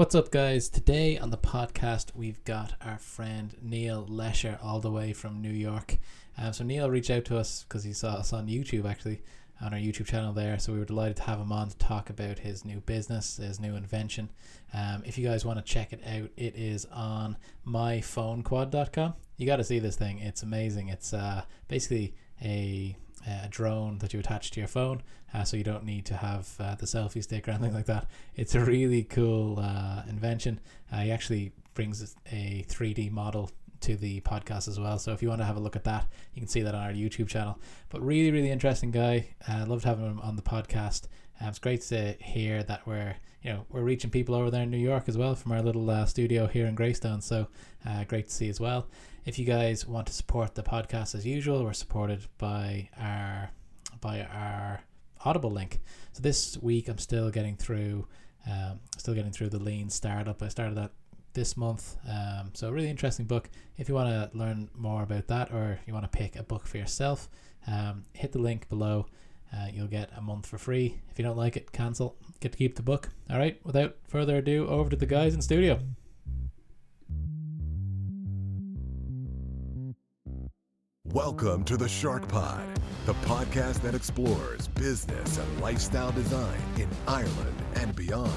What's up, guys? Today on the podcast, we've got our friend Neil Lesher all the way from New York. Um, so, Neil reached out to us because he saw us on YouTube actually, on our YouTube channel there. So, we were delighted to have him on to talk about his new business, his new invention. Um, if you guys want to check it out, it is on myphonequad.com. You got to see this thing, it's amazing. It's uh, basically a a drone that you attach to your phone, uh, so you don't need to have uh, the selfie stick or anything like that. It's a really cool uh, invention. Uh, he actually brings a 3D model to the podcast as well. So if you want to have a look at that, you can see that on our YouTube channel. But really, really interesting guy. Uh, loved having him on the podcast. It's great to hear that we're you know we're reaching people over there in New York as well from our little uh, studio here in Greystone. So uh, great to see as well. If you guys want to support the podcast as usual, we're supported by our by our Audible link. So this week I'm still getting through, um, still getting through the Lean Startup. I started that this month. Um, so really interesting book. If you want to learn more about that, or you want to pick a book for yourself, um, hit the link below. Uh, you'll get a month for free. If you don't like it, cancel. Get to keep the book. All right. Without further ado, over to the guys in studio. Welcome to the Shark Pod, the podcast that explores business and lifestyle design in Ireland and beyond.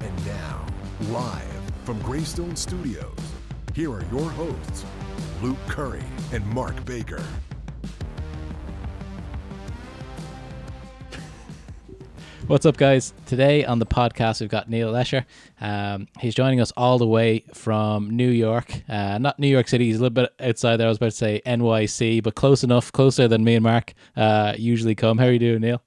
And now, live from Greystone Studios, here are your hosts, Luke Curry and Mark Baker. What's up, guys? Today on the podcast, we've got Neil Lesher. Um, he's joining us all the way from New York. Uh, not New York City, he's a little bit outside there. I was about to say NYC, but close enough, closer than me and Mark uh, usually come. How are you doing, Neil?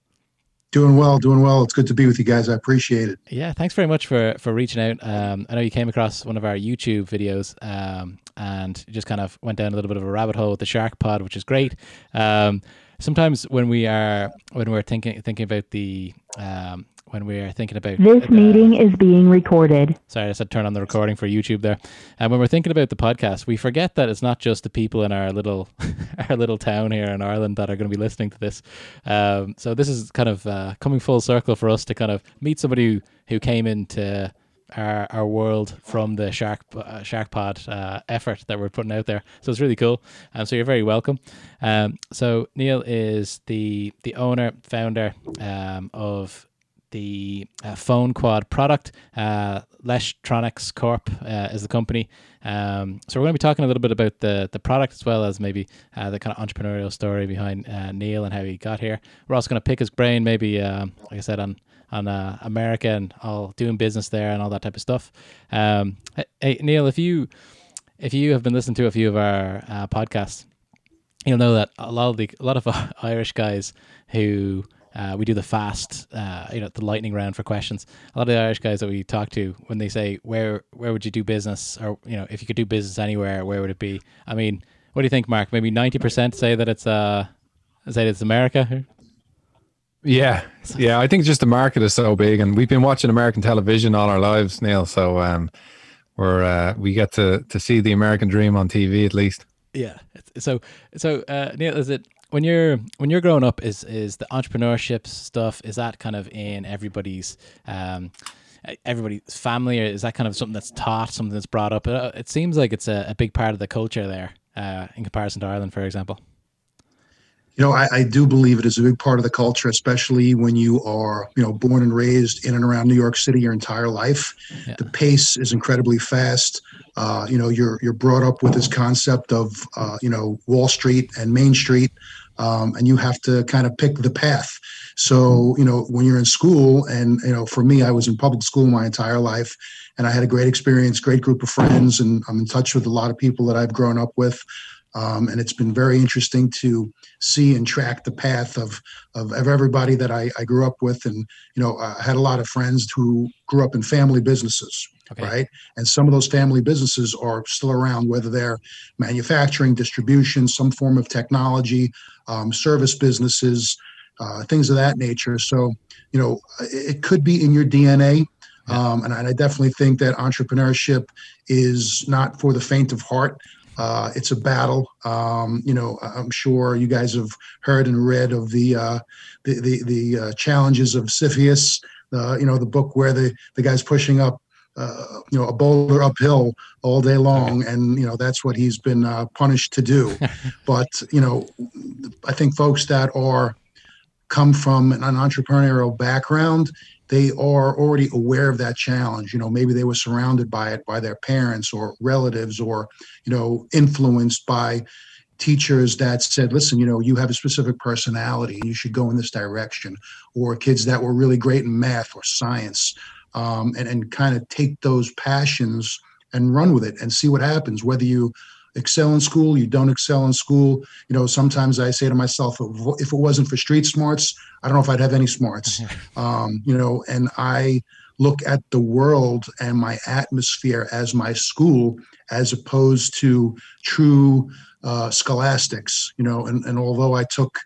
Doing well, doing well. It's good to be with you guys. I appreciate it. Yeah, thanks very much for for reaching out. Um, I know you came across one of our YouTube videos um, and just kind of went down a little bit of a rabbit hole with the Shark Pod, which is great. Um, sometimes when we are when we're thinking thinking about the um, when we're thinking about This the- meeting is being recorded. Sorry, I said turn on the recording for YouTube there. And when we're thinking about the podcast, we forget that it's not just the people in our little our little town here in Ireland that are going to be listening to this. Um, so this is kind of uh, coming full circle for us to kind of meet somebody who, who came into our, our world from the Shark uh, Shark Pod uh, effort that we're putting out there. So it's really cool. Um, so you're very welcome. Um, so Neil is the the owner founder um, of the uh, phone quad product. Uh, Leshtronics Corp uh, is the company. Um, so we're going to be talking a little bit about the the product as well as maybe uh, the kind of entrepreneurial story behind uh, Neil and how he got here. We're also going to pick his brain, maybe um, like I said on on uh, America and all doing business there and all that type of stuff. Um, hey, Neil, if you if you have been listening to a few of our uh, podcasts, you'll know that a lot of the a lot of Irish guys who uh, we do the fast, uh, you know, the lightning round for questions. A lot of the Irish guys that we talk to, when they say where where would you do business, or you know, if you could do business anywhere, where would it be? I mean, what do you think, Mark? Maybe ninety percent say that it's uh, say it's America. Yeah, yeah. I think just the market is so big, and we've been watching American television all our lives, Neil. So um, we're uh, we get to to see the American dream on TV at least. Yeah. So so uh, Neil, is it when you're when you're growing up? Is is the entrepreneurship stuff? Is that kind of in everybody's um, everybody's family, or is that kind of something that's taught, something that's brought up? Uh, It seems like it's a, a big part of the culture there, uh, in comparison to Ireland, for example. You know, I, I do believe it is a big part of the culture, especially when you are, you know, born and raised in and around New York City your entire life. Yeah. The pace is incredibly fast. Uh, you know, you're you're brought up with this concept of, uh, you know, Wall Street and Main Street, um, and you have to kind of pick the path. So, you know, when you're in school, and you know, for me, I was in public school my entire life, and I had a great experience, great group of friends, and I'm in touch with a lot of people that I've grown up with. Um, and it's been very interesting to see and track the path of of, of everybody that I, I grew up with, and you know, I had a lot of friends who grew up in family businesses, Okay. right? And some of those family businesses are still around, whether they're manufacturing, distribution, some form of technology, um, service businesses, uh, things of that nature. So, you know, it, it could be in your DNA. Um, and I definitely think that entrepreneurship is not for the faint of heart. Uh, it's a battle. Um, you know, I'm sure you guys have heard and read of the uh, the the, the uh, challenges of Sisyphus. Uh, you know, the book where the the guy's pushing up uh, you know a boulder uphill all day long, and you know that's what he's been uh, punished to do. but you know, I think folks that are come from an entrepreneurial background, they are already aware of that challenge. You know, maybe they were surrounded by it by their parents or relatives, or you know, influenced by teachers that said, listen, you know, you have a specific personality you should go in this direction, or kids that were really great in math or science, um, and, and kind of take those passions and run with it and see what happens, whether you excel in school, you don't excel in school. You know, sometimes I say to myself, if it wasn't for street smarts, I don't know if I'd have any smarts. Um, you know, and I look at the world and my atmosphere as my school as opposed to true uh, scholastics, you know, and, and although I took,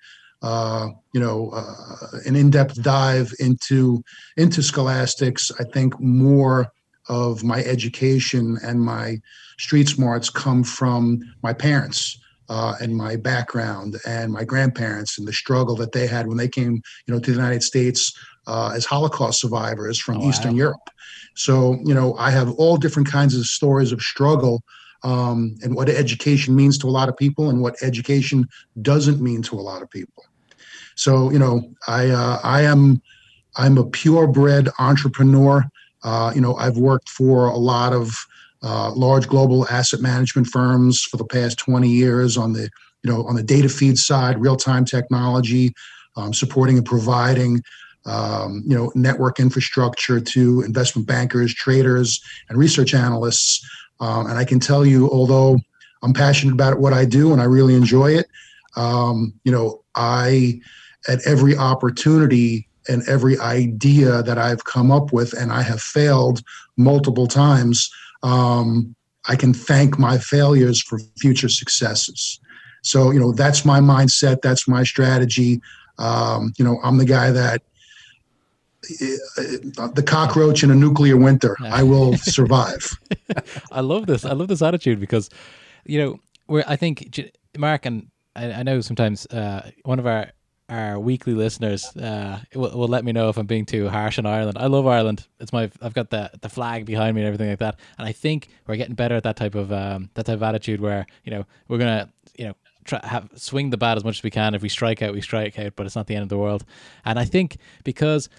uh, you know, uh, an in-depth dive into into scholastics, I think more of my education and my street smarts come from my parents uh, and my background and my grandparents and the struggle that they had when they came, you know, to the United States uh, as Holocaust survivors from oh, Eastern wow. Europe. So, you know, I have all different kinds of stories of struggle um, and what education means to a lot of people and what education doesn't mean to a lot of people. So, you know, I uh, I am I'm a purebred entrepreneur. Uh, you know, I've worked for a lot of uh, large global asset management firms for the past 20 years on the you know on the data feed side, real time technology, um, supporting and providing um, you know network infrastructure to investment bankers, traders, and research analysts. Um, and I can tell you, although I'm passionate about what I do and I really enjoy it, um, you know, I, at every opportunity and every idea that I've come up with, and I have failed multiple times, um, I can thank my failures for future successes. So, you know, that's my mindset, that's my strategy. Um, you know, I'm the guy that the cockroach in a nuclear winter. I will survive. I love this. I love this attitude because, you know, where I think Mark and I, I know sometimes uh, one of our our weekly listeners uh, will, will let me know if I'm being too harsh on Ireland. I love Ireland. It's my I've got the the flag behind me and everything like that. And I think we're getting better at that type of um, that type of attitude where you know we're gonna you know try have swing the bat as much as we can. If we strike out, we strike out, but it's not the end of the world. And I think because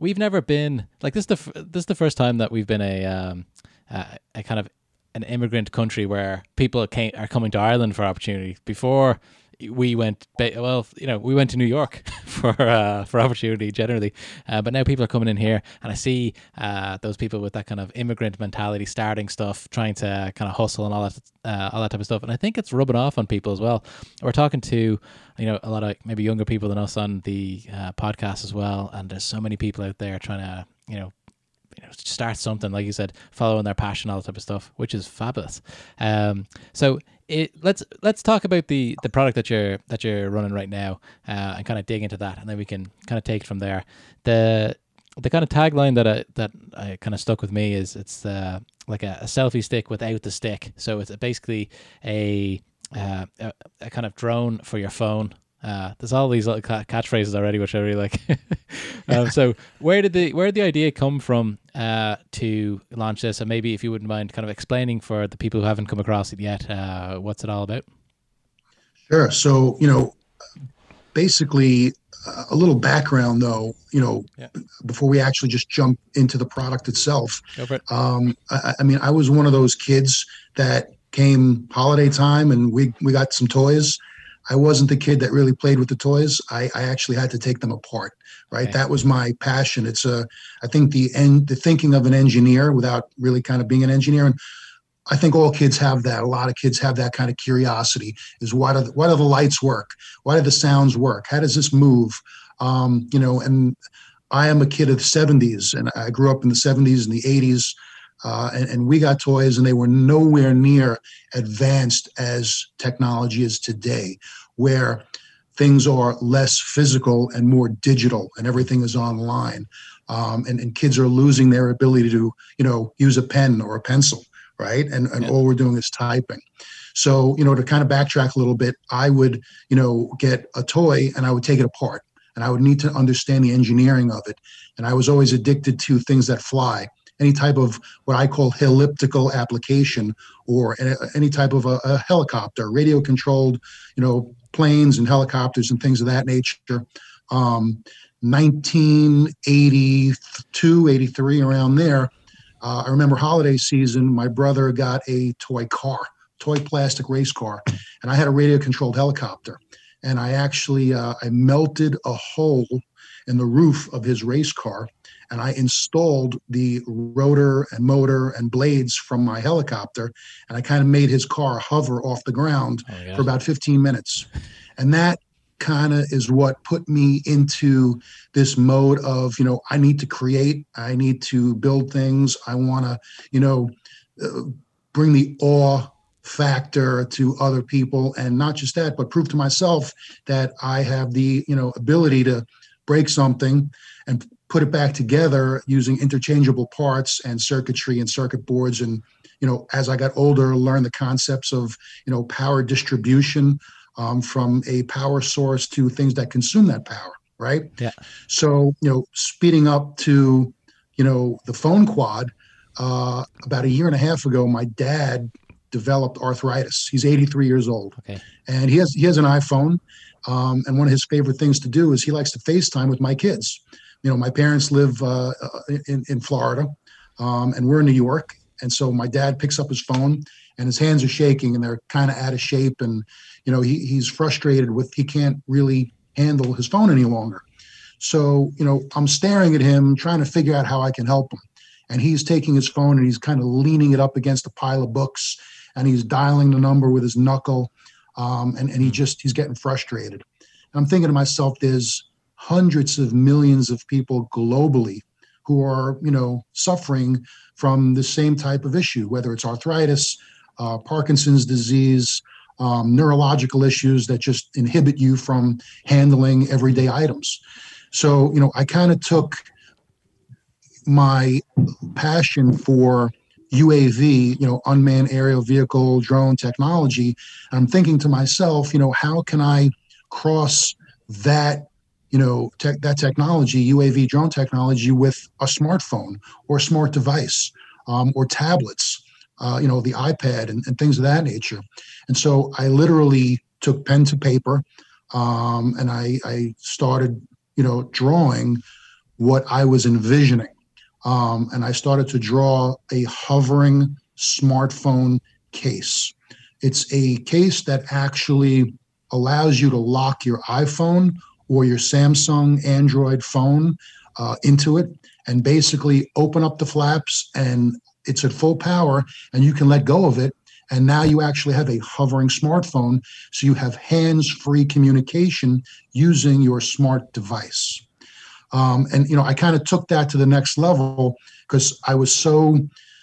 we've never been like this. Is the this is the first time that we've been a um, a, a kind of an immigrant country where people came, are coming to Ireland for opportunity. Before we went, well, you know, we went to New York for uh, for opportunity generally, uh, but now people are coming in here, and I see uh, those people with that kind of immigrant mentality, starting stuff, trying to kind of hustle and all that, uh, all that type of stuff, and I think it's rubbing off on people as well. We're talking to, you know, a lot of maybe younger people than us on the uh, podcast as well, and there's so many people out there trying to, you know, you know, start something like you said, following their passion, all that type of stuff, which is fabulous. Um, so it, let's let's talk about the the product that you're that you're running right now, uh, and kind of dig into that, and then we can kind of take it from there. The the kind of tagline that I that I kind of stuck with me is it's uh, like a, a selfie stick without the stick. So it's basically a, uh, a, a kind of drone for your phone uh, there's all these little catchphrases already, which I really like. um, so, where did the where did the idea come from uh, to launch this? And maybe, if you wouldn't mind, kind of explaining for the people who haven't come across it yet, uh, what's it all about? Sure. So, you know, basically, uh, a little background, though. You know, yeah. before we actually just jump into the product itself. It. Um, I, I mean, I was one of those kids that came holiday time and we we got some toys I wasn't the kid that really played with the toys. I, I actually had to take them apart. Right. Okay. That was my passion. It's a, I think the end, the thinking of an engineer without really kind of being an engineer. And I think all kids have that. A lot of kids have that kind of curiosity is why do, why do the lights work? Why do the sounds work? How does this move? Um, you know, and I am a kid of the 70s and I grew up in the 70s and the 80s. Uh, and, and, we got toys and they were nowhere near advanced as technology is today where things are less physical and more digital and everything is online. Um, and, and kids are losing their ability to you know use a pen or a pencil right? And, and yeah. all we're doing is typing. So you know to kind of backtrack a little bit i would you know get a toy and i would take it apart. And i would need to understand the engineering of it. And i was always addicted to things that fly. Any type of what I call elliptical application or any type of a, a helicopter, radio controlled, you know, planes and helicopters and things of that nature. Um, 1982, 83, around there, uh, I remember holiday season, my brother got a toy car, toy plastic race car, and I had a radio controlled helicopter. And I actually uh, I melted a hole in the roof of his race car and I installed the rotor and motor and blades from my helicopter, and I kind of made his car hover off the ground oh, for about 15 minutes. And that kind of is what put me into this mode of, you know, I need to create, I need to build things, I want to, you know, uh, bring the awe factor to other people and not just that but prove to myself that i have the you know ability to break something and put it back together using interchangeable parts and circuitry and circuit boards and you know as i got older learned the concepts of you know power distribution um, from a power source to things that consume that power right? Yeah. So you know speeding up to you know the phone quad uh, about a year and a half ago my dad developed arthritis. He's 83 years old. Okay. And he has he has an iphone um, and one of his favorite things to do is he likes to FaceTime with my kids. You know, my parents live uh, uh, in, in Florida, um, and we're in New York. And so my dad picks up his phone, and his hands are shaking, and they're kind of out of shape. And you know, he, he's frustrated with he can't really handle his phone any longer. So you know, I'm staring at him, trying to figure out how I can help him. And he's taking his phone and he's kind of leaning it up against a pile of books, and he's dialing the number with his knuckle um, and, and he just he's getting frustrated. And I'm thinking to myself, there's hundreds of millions of people globally who are you know suffering from the same type of issue, whether it's arthritis, uh, Parkinson's disease, um, neurological issues that just inhibit you from handling everyday items. So you know, I kind of took my passion for UAV, you know, unmanned aerial vehicle drone technology. I'm thinking to myself, you know, how can I cross that, you know, that technology, UAV drone technology, with a smartphone or a smart device um, or tablets, uh, you know, the iPad and, and, things of that nature. And so I literally took pen to paper um, and I, I started, you know, drawing what I was envisioning um, and I started to draw a hovering smartphone case. It's a case that actually allows you to lock your iPhone or your Samsung Android phone uh, into it and basically open up the flaps and it's at full power and you can let go of it and now you actually have a hovering smartphone so you have hands-free communication using your smart device um, and you know, I kind of took that to the next level because I was so,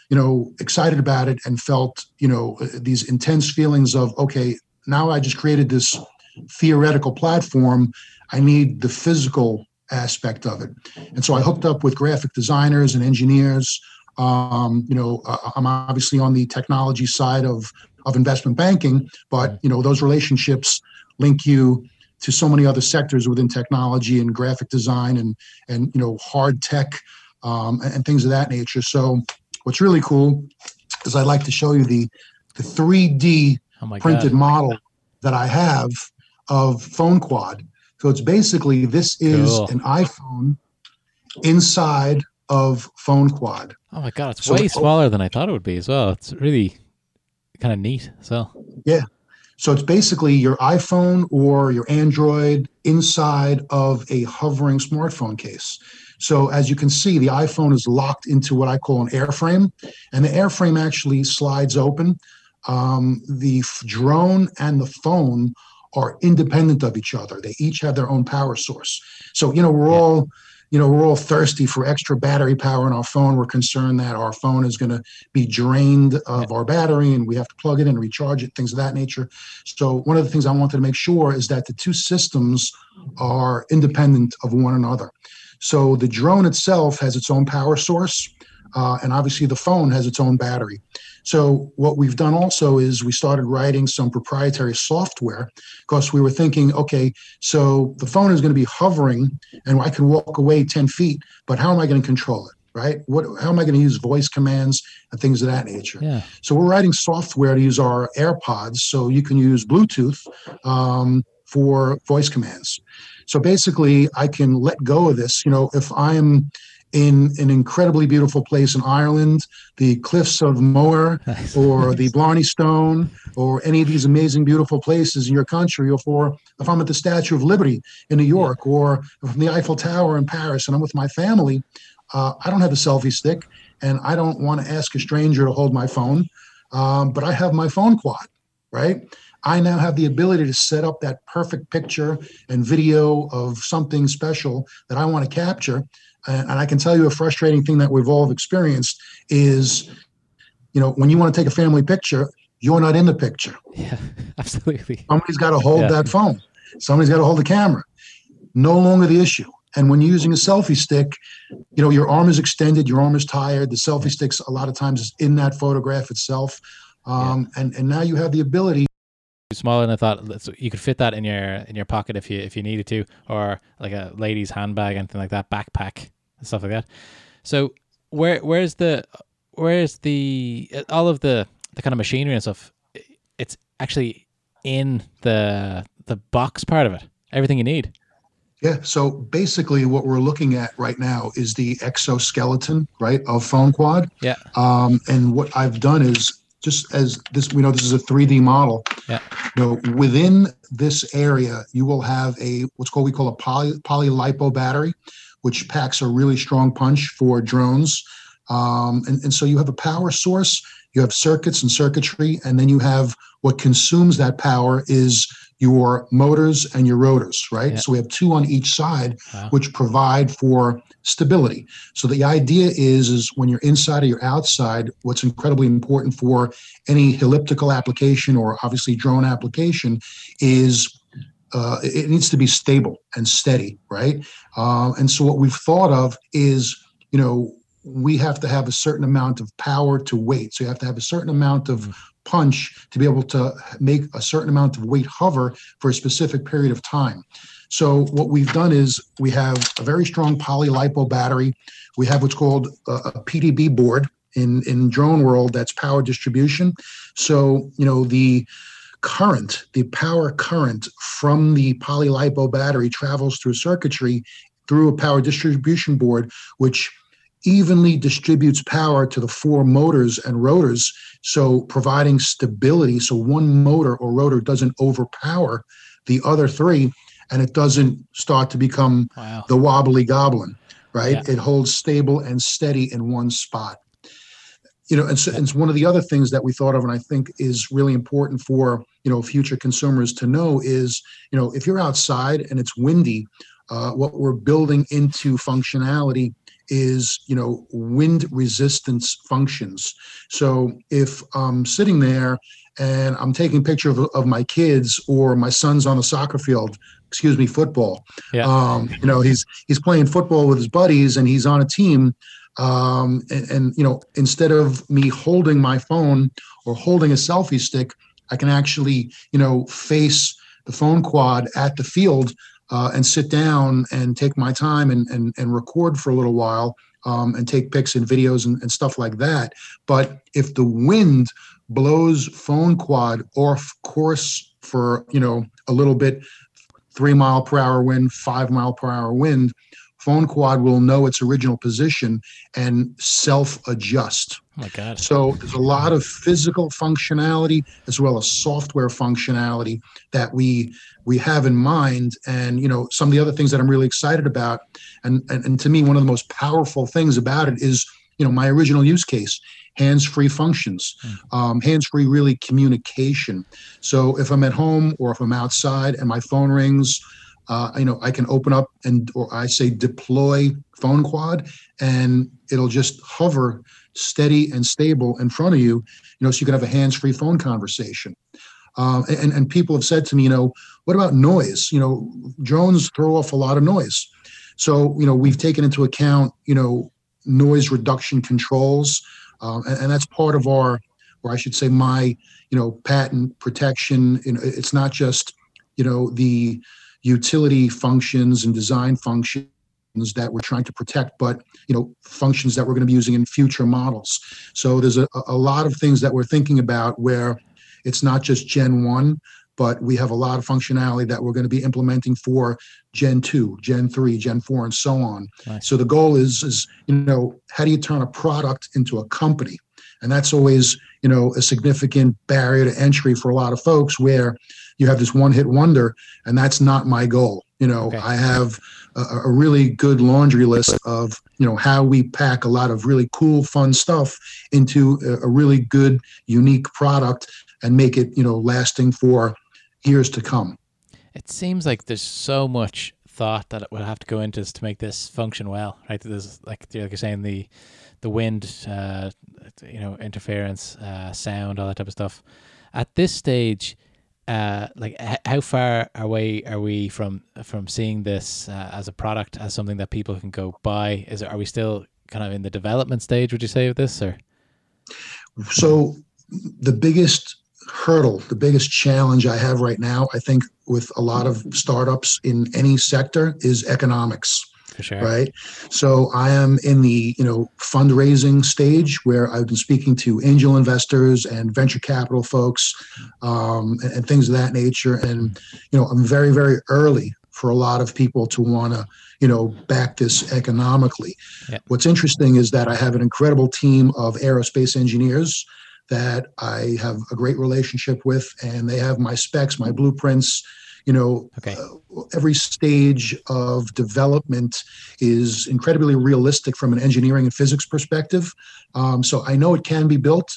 you know, excited about it and felt, you know, these intense feelings of okay, now I just created this theoretical platform. I need the physical aspect of it, and so I hooked up with graphic designers and engineers. Um, you know, uh, I'm obviously on the technology side of of investment banking, but you know, those relationships link you to so many other sectors within technology and graphic design and and you know hard tech um, and, and, things of that nature. So what's really cool is I'd like to show you the the 3D oh printed God. model that I have of Phone Quad. So it's basically this is cool. an iPhone inside of Phone Quad. Oh my God, it's so way smaller than I thought it would be as well. It's really kind of neat. So yeah, so it's basically your iPhone or your Android inside of a hovering smartphone case. So as you can see, the iPhone is locked into what I call an airframe, and the airframe actually slides open. Um, the f- drone and the phone are independent of each other. They each have their own power source. So you know we're yeah. all you know, we're all thirsty for extra battery power in our phone. We're concerned that our phone is going to be drained of our battery and we have to plug it in and recharge it, things of that nature. So, one of the things I wanted to make sure is that the two systems are independent of one another. So, the drone itself has its own power source, uh, and obviously the phone has its own battery. So what we've done also is we started writing some proprietary software because we were thinking, okay, so the phone is going to be hovering and I can walk away 10 feet, but how am I going to control it? right? What, how am I going to use voice commands and things of that nature? Yeah. So we're writing software to use our AirPods, so you can use Bluetooth um, for voice commands. So basically, I can let go of this. You know, if I'm in an incredibly beautiful place in Ireland, the cliffs of Moher, Nice. or the Blarney Stone, or any of these amazing, beautiful places in your country, or for if I'm at the Statue of Liberty in New York, or from the Eiffel Tower in Paris, and I'm with my family, uh, I don't have a selfie stick, and I don't want to ask a stranger to hold my phone, um, but I have my phone quad, right? I now have the ability to set up that perfect picture and video of something special that I want to capture. And, I can tell you a frustrating thing that we've all experienced is, you know, when you want to take a family picture, you're not in the picture. Yeah. Absolutely. Somebody's got to hold Yeah. that phone. Somebody's got to hold the camera. No longer the issue. And when you're using a selfie stick, you know, your arm is extended, your arm is tired. The selfie sticks a lot of times is in that photograph itself. Um, and, and now you have the ability Too small, and I thought so you could fit that in your in your pocket if you if you needed to, or like a lady's handbag, anything like that, backpack, and stuff like that. So where where's the where's the all of the the kind of machinery and stuff? It's actually in the the box part of it. Everything you need. Yeah. So basically, what we're looking at right now is the exoskeleton, right, of Phone Quad. Yeah. Um, and what I've done is just as this, we know this is a 3D model. Yeah. You know, within this area, you will have a what's called we call a poly polylipo battery, which packs a really strong punch for drones. Um, and, and so you have a power source, you have circuits and circuitry, and then you have what consumes that power is your motors and your rotors, right? Yeah. So we have two on each side, Wow. which provide for stability. So the idea is, is when you're inside or you're outside, what's incredibly important for any elliptical application or obviously drone application is uh, it needs to be stable and steady, right? Um, and so what we've thought of is, you know, we have to have a certain amount of power to weight. So you have to have a certain amount of punch to be able to make a certain amount of weight hover for a specific period of time. So what we've done is we have a very strong polylipo battery. We have what's called a, a PDB board in in drone world that's power distribution. So you know the current, the power current from the polylipo battery travels through circuitry through a power distribution board, which evenly distributes power to the four motors and rotors, so providing stability. So one motor or rotor doesn't overpower the other three, and it doesn't start to become Wow. the wobbly goblin, right? Yeah. It holds stable and steady in one spot. You know, and, so, and it's one of the other things that we thought of, and I think is really important for you know future consumers to know is you know if you're outside and it's windy, uh, what we're building into functionality is you know wind resistance functions. So if I'm sitting there and I'm taking a picture of, of my kids or my son's on the soccer field, excuse me, football. Yeah. Um, you know, he's he's playing football with his buddies and he's on a team. Um, and, and you know, instead of me holding my phone or holding a selfie stick, I can actually, you know, face the phone quad at the field uh, and sit down and take my time and and, and record for a little while um, and take pics and videos and, and stuff like that. But if the wind blows phone quad off course for you know a little bit, three mile per hour wind, five mile per hour wind, phone quad will know its original position and self adjust. Oh my god. So there's a lot of physical functionality as well as software functionality that we we have in mind. And you know, some of the other things that I'm really excited about, and and, and to me, one of the most powerful things about it is you know my original use case hands-free functions um, hands-free really communication so if i'm at home or if i'm outside and my phone rings uh, you know i can open up and or i say deploy phone quad and it'll just hover steady and stable in front of you you know so you can have a hands-free phone conversation. Um, and, and people have said to me you know what about noise? You know drones throw off a lot of noise. So you know we've taken into account you know noise reduction controls um, and, and that's part of our or i should say my you know patent protection. You know it's not just you know the utility functions and design functions that we're trying to protect, but you know, functions that we're going to be using in future models. So there's a, a lot of things that we're thinking about where it's not just Gen 1, but we have a lot of functionality that we're going to be implementing for Gen 2, Gen 3, Gen 4, and so on. Nice. So the goal is, is, you know, how do you turn a product into a company? And that's always, you know, a significant barrier to entry for a lot of folks where you have this one hit wonder, and that's not my goal. You know, Okay. I have a, a really good laundry list of, you know, how we pack a lot of really cool, fun stuff into a, a really good, unique product and make it, you know, lasting for years to come. It seems like there's so much thought that it would have to go into this to make this function well, right? There's like like you're saying the the wind, uh, you know, interference, uh, sound, all that type of stuff. At this stage, uh, like h- how far away are we from from seeing this uh, as a product, as something that people can go buy? Is it, are we still kind of in the development stage? Would you say of this, or So the biggest hurdle, the biggest challenge I have right now, I think with a lot of startups in any sector is economics. For sure? right so i am in the you know fundraising stage where i've been speaking to angel investors and venture capital folks um, and, and things of that nature and you know i'm very very early for a lot of people to want to you know back this economically Yeah. what's interesting is that i have an incredible team of aerospace engineers that i have a great relationship with and they have my specs my blueprints you know Okay. uh, every stage of development is incredibly realistic from an engineering and physics perspective. Um, so I know it can be built.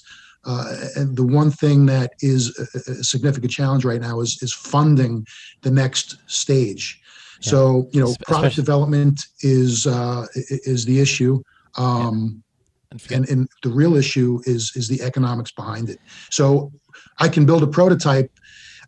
Uh, and the one thing that is a, a significant challenge right now is is funding the next stage. So you know, product especially- development is uh, is the issue. Um, And and, and the real issue is is the economics behind it. So I can build a prototype.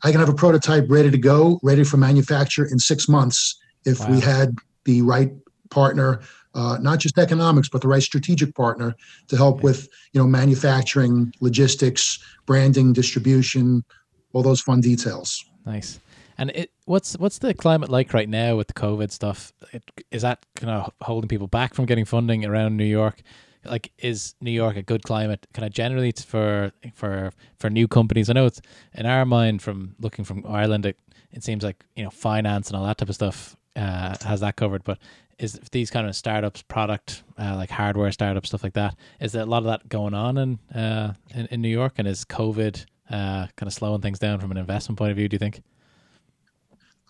I can have a prototype ready to go, ready for manufacture in six months if we had the right partner, uh, not just economics, but the right strategic partner to help with you know manufacturing, logistics, branding, distribution, all those fun details. Nice. And it what's what's the climate like right now with the COVID stuff? It, is that kind of holding people back from getting funding around New York? Like, is New York a good climate? Kind of generally it's for for for new companies? I know it's in our mind from looking from Ireland. It, it seems like you know finance and all that type of stuff uh, has that covered. But is these kind of startups, product uh, like hardware startups, stuff like that? Is there a lot of that going on in uh, in, in New York? And is COVID uh, kind of slowing things down from an investment point of view? Do you think?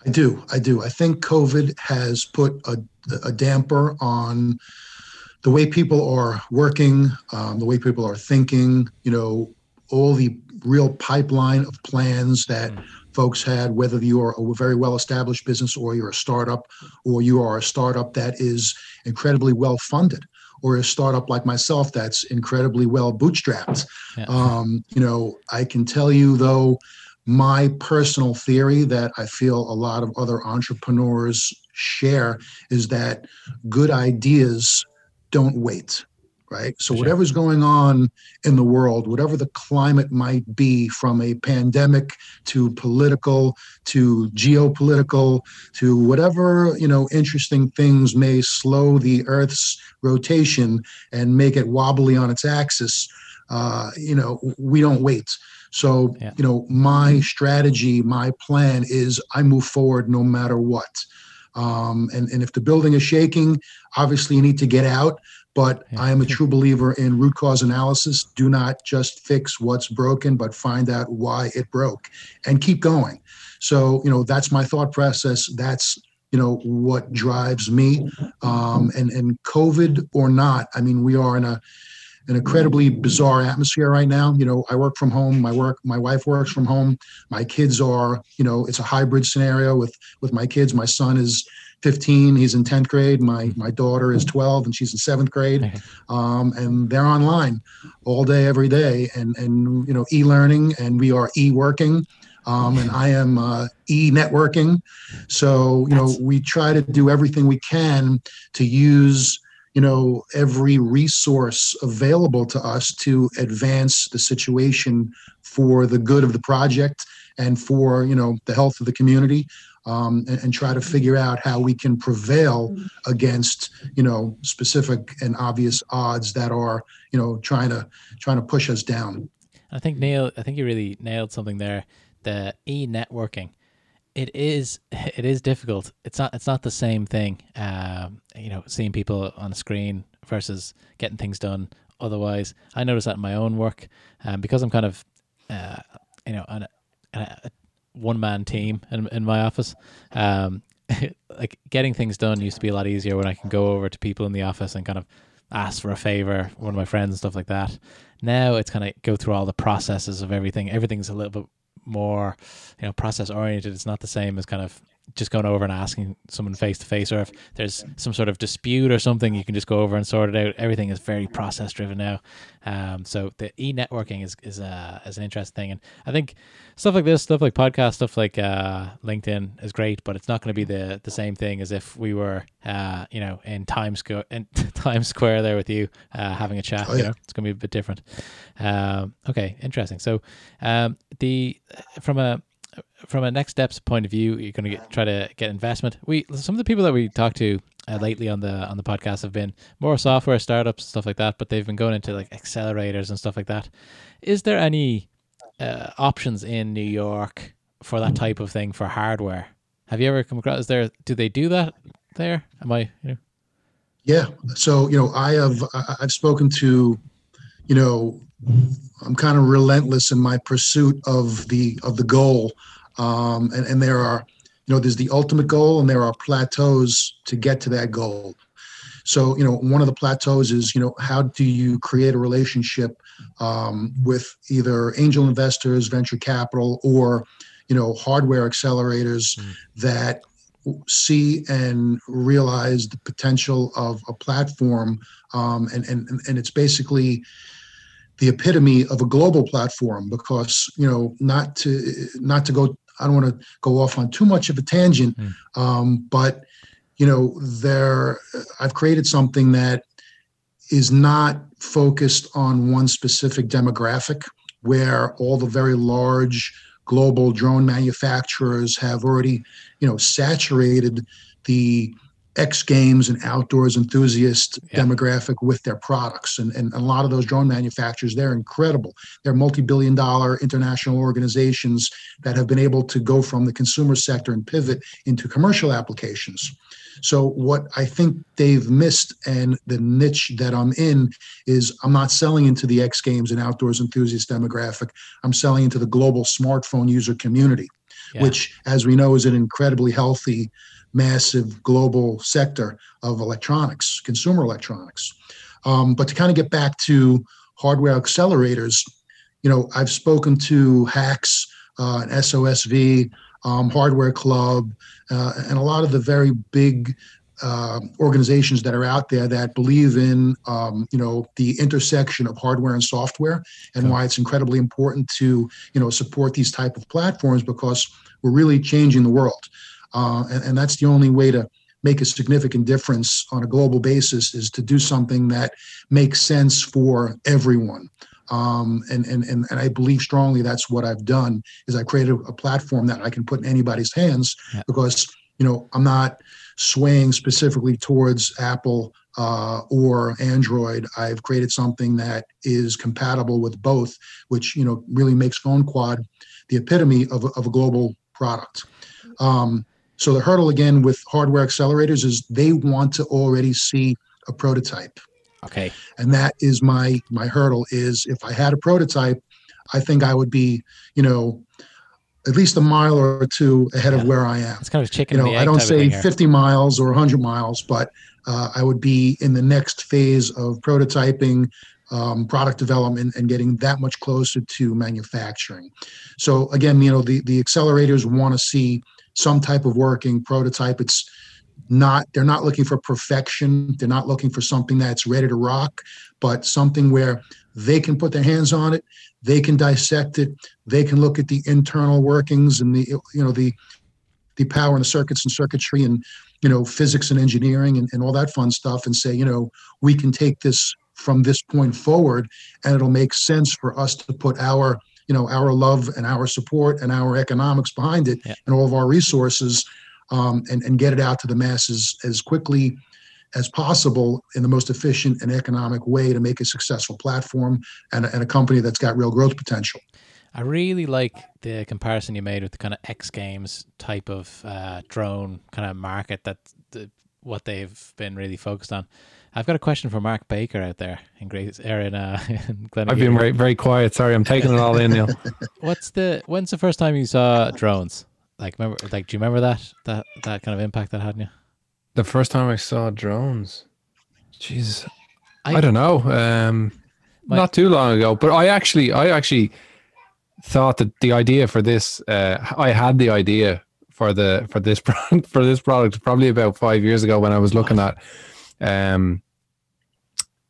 I do. I do. I think COVID has put a, a damper on the way people are working, um, the way people are thinking, you know, all the real pipeline of plans that folks had, whether you're a very well established business or you're a startup or you are a startup that is incredibly well funded or a startup like myself that's incredibly well bootstrapped. Yeah. Um, you know, I can tell you though, my personal theory that I feel a lot of other entrepreneurs share is that good ideas don't wait, right? So, whatever's going on in the world, whatever the climate might be from a pandemic to political to geopolitical to whatever, you know, interesting things may slow the Earth's rotation and make it wobbly on its axis, uh, you know, we don't wait. So, Yeah. you know, my strategy, my plan is I move forward no matter what. Um, and, and if the building is shaking, obviously you need to get out. But. I am a true believer in root cause analysis. Do not just fix what's broken, but find out why it broke and keep going. So, you know, that's my thought process. That's, you know, what drives me. Um, and, and COVID or not, I mean, we are in a, an incredibly bizarre atmosphere right now. You know, I work from home. My work, my wife works from home. My kids are, you know, it's a hybrid scenario with with my kids. My son is 15. He's in 10th grade. My my daughter is 12 and she's in seventh grade. Um, and they're online all day, every day, and and you know, e-learning, and we are e-working. Um, and I am uh, e-networking. So you know, we try to do everything we can to use you know every resource available to us to advance the situation for the good of the project and for you know the health of the community um, and, and, try to figure out how we can prevail against you know specific and obvious odds that are you know trying to trying to push us down. I think Neil, I think you really nailed something there. The e networking, it is it is difficult. It's not it's not the same thing. Um, you know, seeing people on screen versus getting things done. Otherwise, I notice that in my own work, um, because I'm kind of, uh, you know, on a, a one man team in in my office. Um, like getting things done used to be a lot easier when I can go over to people in the office and kind of ask for a favor, one of my friends and stuff like that. Now it's kind of go through all the processes of everything. Everything's a little bit more, you know, process oriented. It's not the same as kind of just going over and asking someone face to face, or if there's some sort of dispute or something, you can just go over and sort it out. Everything is very process driven now. Um, so the e networking is is uh, is an interesting thing, and I think stuff like this, stuff like podcast, stuff like uh, LinkedIn is great, but it's not going to be the the same thing as if we were, uh, you know, in Times Square in Times Square there with you uh, having a chat. Oh, yeah. You know, it's going to be a bit different. Um, okay, interesting. So um, the from a from a next steps point of view, you're going to get, try to get investment. We some of the people that we talked to uh, lately on the on the podcast have been more software startups and stuff like that, but they've been going into like accelerators and stuff like that. Is there any uh, options in New York for that type of thing for hardware? Have you ever come across? Is there? Do they do that there? Am I? You know? Yeah. So you know, I have I've spoken to, you know, I'm kind of relentless in my pursuit of the of the goal, um, and and there are, you know, there's the ultimate goal, and there are plateaus to get to that goal. So you know, one of the plateaus is you know how do you create a relationship um, with either angel investors, venture capital, or you know hardware accelerators mm. that see and realize the potential of a platform um, and, and and it's basically the epitome of a global platform because you know not to not to go I don't want to go off on too much of a tangent, mm. um, but you know there I've created something that is not focused on one specific demographic where all the very large global drone manufacturers have already you know saturated the X Games and outdoors enthusiast yeah. demographic with their products. And, and a lot of those drone manufacturers, they're incredible. They're multi billion dollar international organizations that have been able to go from the consumer sector and pivot into commercial applications. So, what I think they've missed and the niche that I'm in is I'm not selling into the X Games and outdoors enthusiast demographic. I'm selling into the global smartphone user community, yeah. which, as we know, is an incredibly healthy massive global sector of electronics, consumer electronics. Um, but to kind of get back to hardware accelerators, you know, I've spoken to HAX uh, and SOSV, um, Hardware Club, uh, and a lot of the very big uh, organizations that are out there that believe in um, you know the intersection of hardware and software and why it's incredibly important to you know support these type of platforms because we're really changing the world uh, and, and that's the only way to make a significant difference on a global basis is to do something that makes sense for everyone. Um, and, and, and, and I believe strongly that's what I've done is I created a platform that I can put in anybody's hands yeah. because, you know, I'm not swaying specifically towards Apple uh, or Android. I've created something that is compatible with both, which, you know, really makes PhoneQuad the epitome of of a global product. Um, so the hurdle again with hardware accelerators is they want to already see a prototype. Okay. And that is my my hurdle is if I had a prototype, I think I would be, you know, at least a mile or two ahead yeah. of where I am. It's kind of chicken. You know, I don't say 50 miles or 100 miles, but uh, I would be in the next phase of prototyping, um, product development, and getting that much closer to manufacturing. So again, you know, the the accelerators want to see some type of working prototype. It's not they're not looking for perfection. They're not looking for something that's ready to rock, but something where they can put their hands on it, they can dissect it, they can look at the internal workings and the you know the the power and the circuits and circuitry and you know physics and engineering and, and all that fun stuff and say you know we can take this from this point forward and it'll make sense for us to put our you know our love and our support and our economics behind it Yeah. and all of our resources um, and, and get it out to the masses as quickly as possible in the most efficient and economic way to make a successful platform and a, and a company that's got real growth potential. I really like the comparison you made with the kind of X Games type of uh, drone kind of market that the, what they've been really focused on. I've got a question for Mark Baker out there in Great or in, uh, in I've been very very quiet. Sorry, I'm taking it all in, Neil. What's the when's the first time you saw drones? Like remember like do you remember that that that kind of impact that had on you? The first time I saw drones, Jesus, I- I, don't know. Um, My- not too long ago, but I actually, I actually thought that the idea for this, uh, I had the idea for the for this product for this product probably about five years ago when I was looking at, um,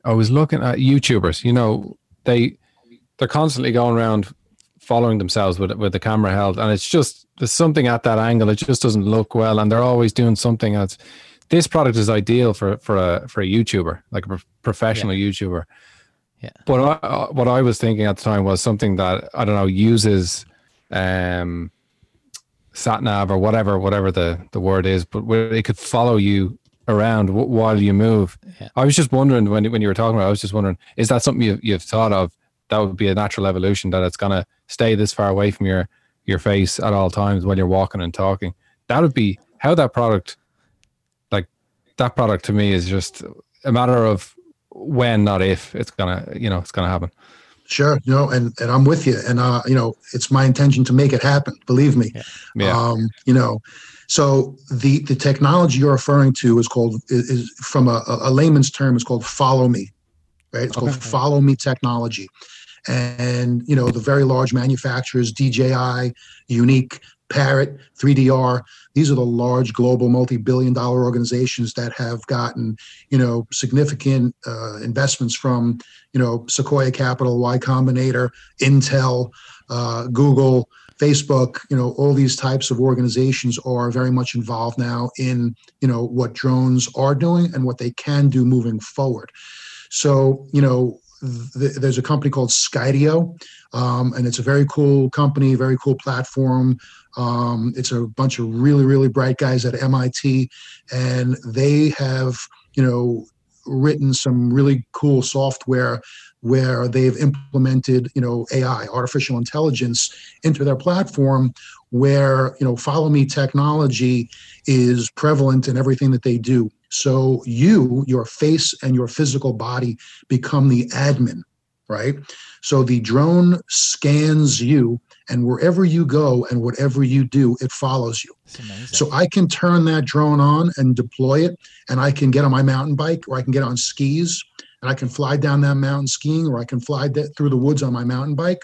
I was looking at YouTubers. You know, they they're constantly going around following themselves with with the camera held, and it's just there's something at that angle. It just doesn't look well, and they're always doing something that's. This product is ideal for for a for a YouTuber, like a pro- professional YouTuber. Yeah. But I, uh, what I was thinking at the time was something that I don't know uses um sat nav or whatever whatever the the word is, but where it could follow you around w- while you move. Yeah. I was just wondering when when you were talking about, it, I was just wondering, is that something you've you've thought of? That would be a natural evolution that it's gonna stay this far away from your your face at all times while you're walking and talking. That would be how that product, like that product to me is just a matter of when, not if, it's gonna you know it's gonna happen. Sure, you know, and and I'm with you, and uh, you know, it's my intention to make it happen. Believe me. Yeah. Um, you know, so the the technology you're referring to is called is, is from a, a layman's term is called follow me, right? It's called follow me technology, and you know the very large manufacturers, DJI, Yuneec, Parrot, 3DR. These are the large global multi-billion dollar organizations that have gotten you know significant uh, investments from you know Sequoia Capital, Y Combinator, Intel, uh, Google. Facebook, you know, all these types of organizations are very much involved now in, you know, what drones are doing and what they can do moving forward. So, you know, th- there's a company called Skydio, um, and it's a very cool company, very cool platform. Um, it's a bunch of really, really bright guys at MIT, and they have, you know, written some really cool software where they've implemented, you know, AI, artificial intelligence, into their platform, where you know, follow me technology is prevalent in everything that they do. So you, your face and your physical body become the admin, right? So the drone scans you, and wherever you go and whatever you do, it follows you. So I can turn that drone on and deploy it, and I can get on my mountain bike, or I can get on skis, and I can fly down that mountain skiing, or I can fly through the woods on my mountain bike.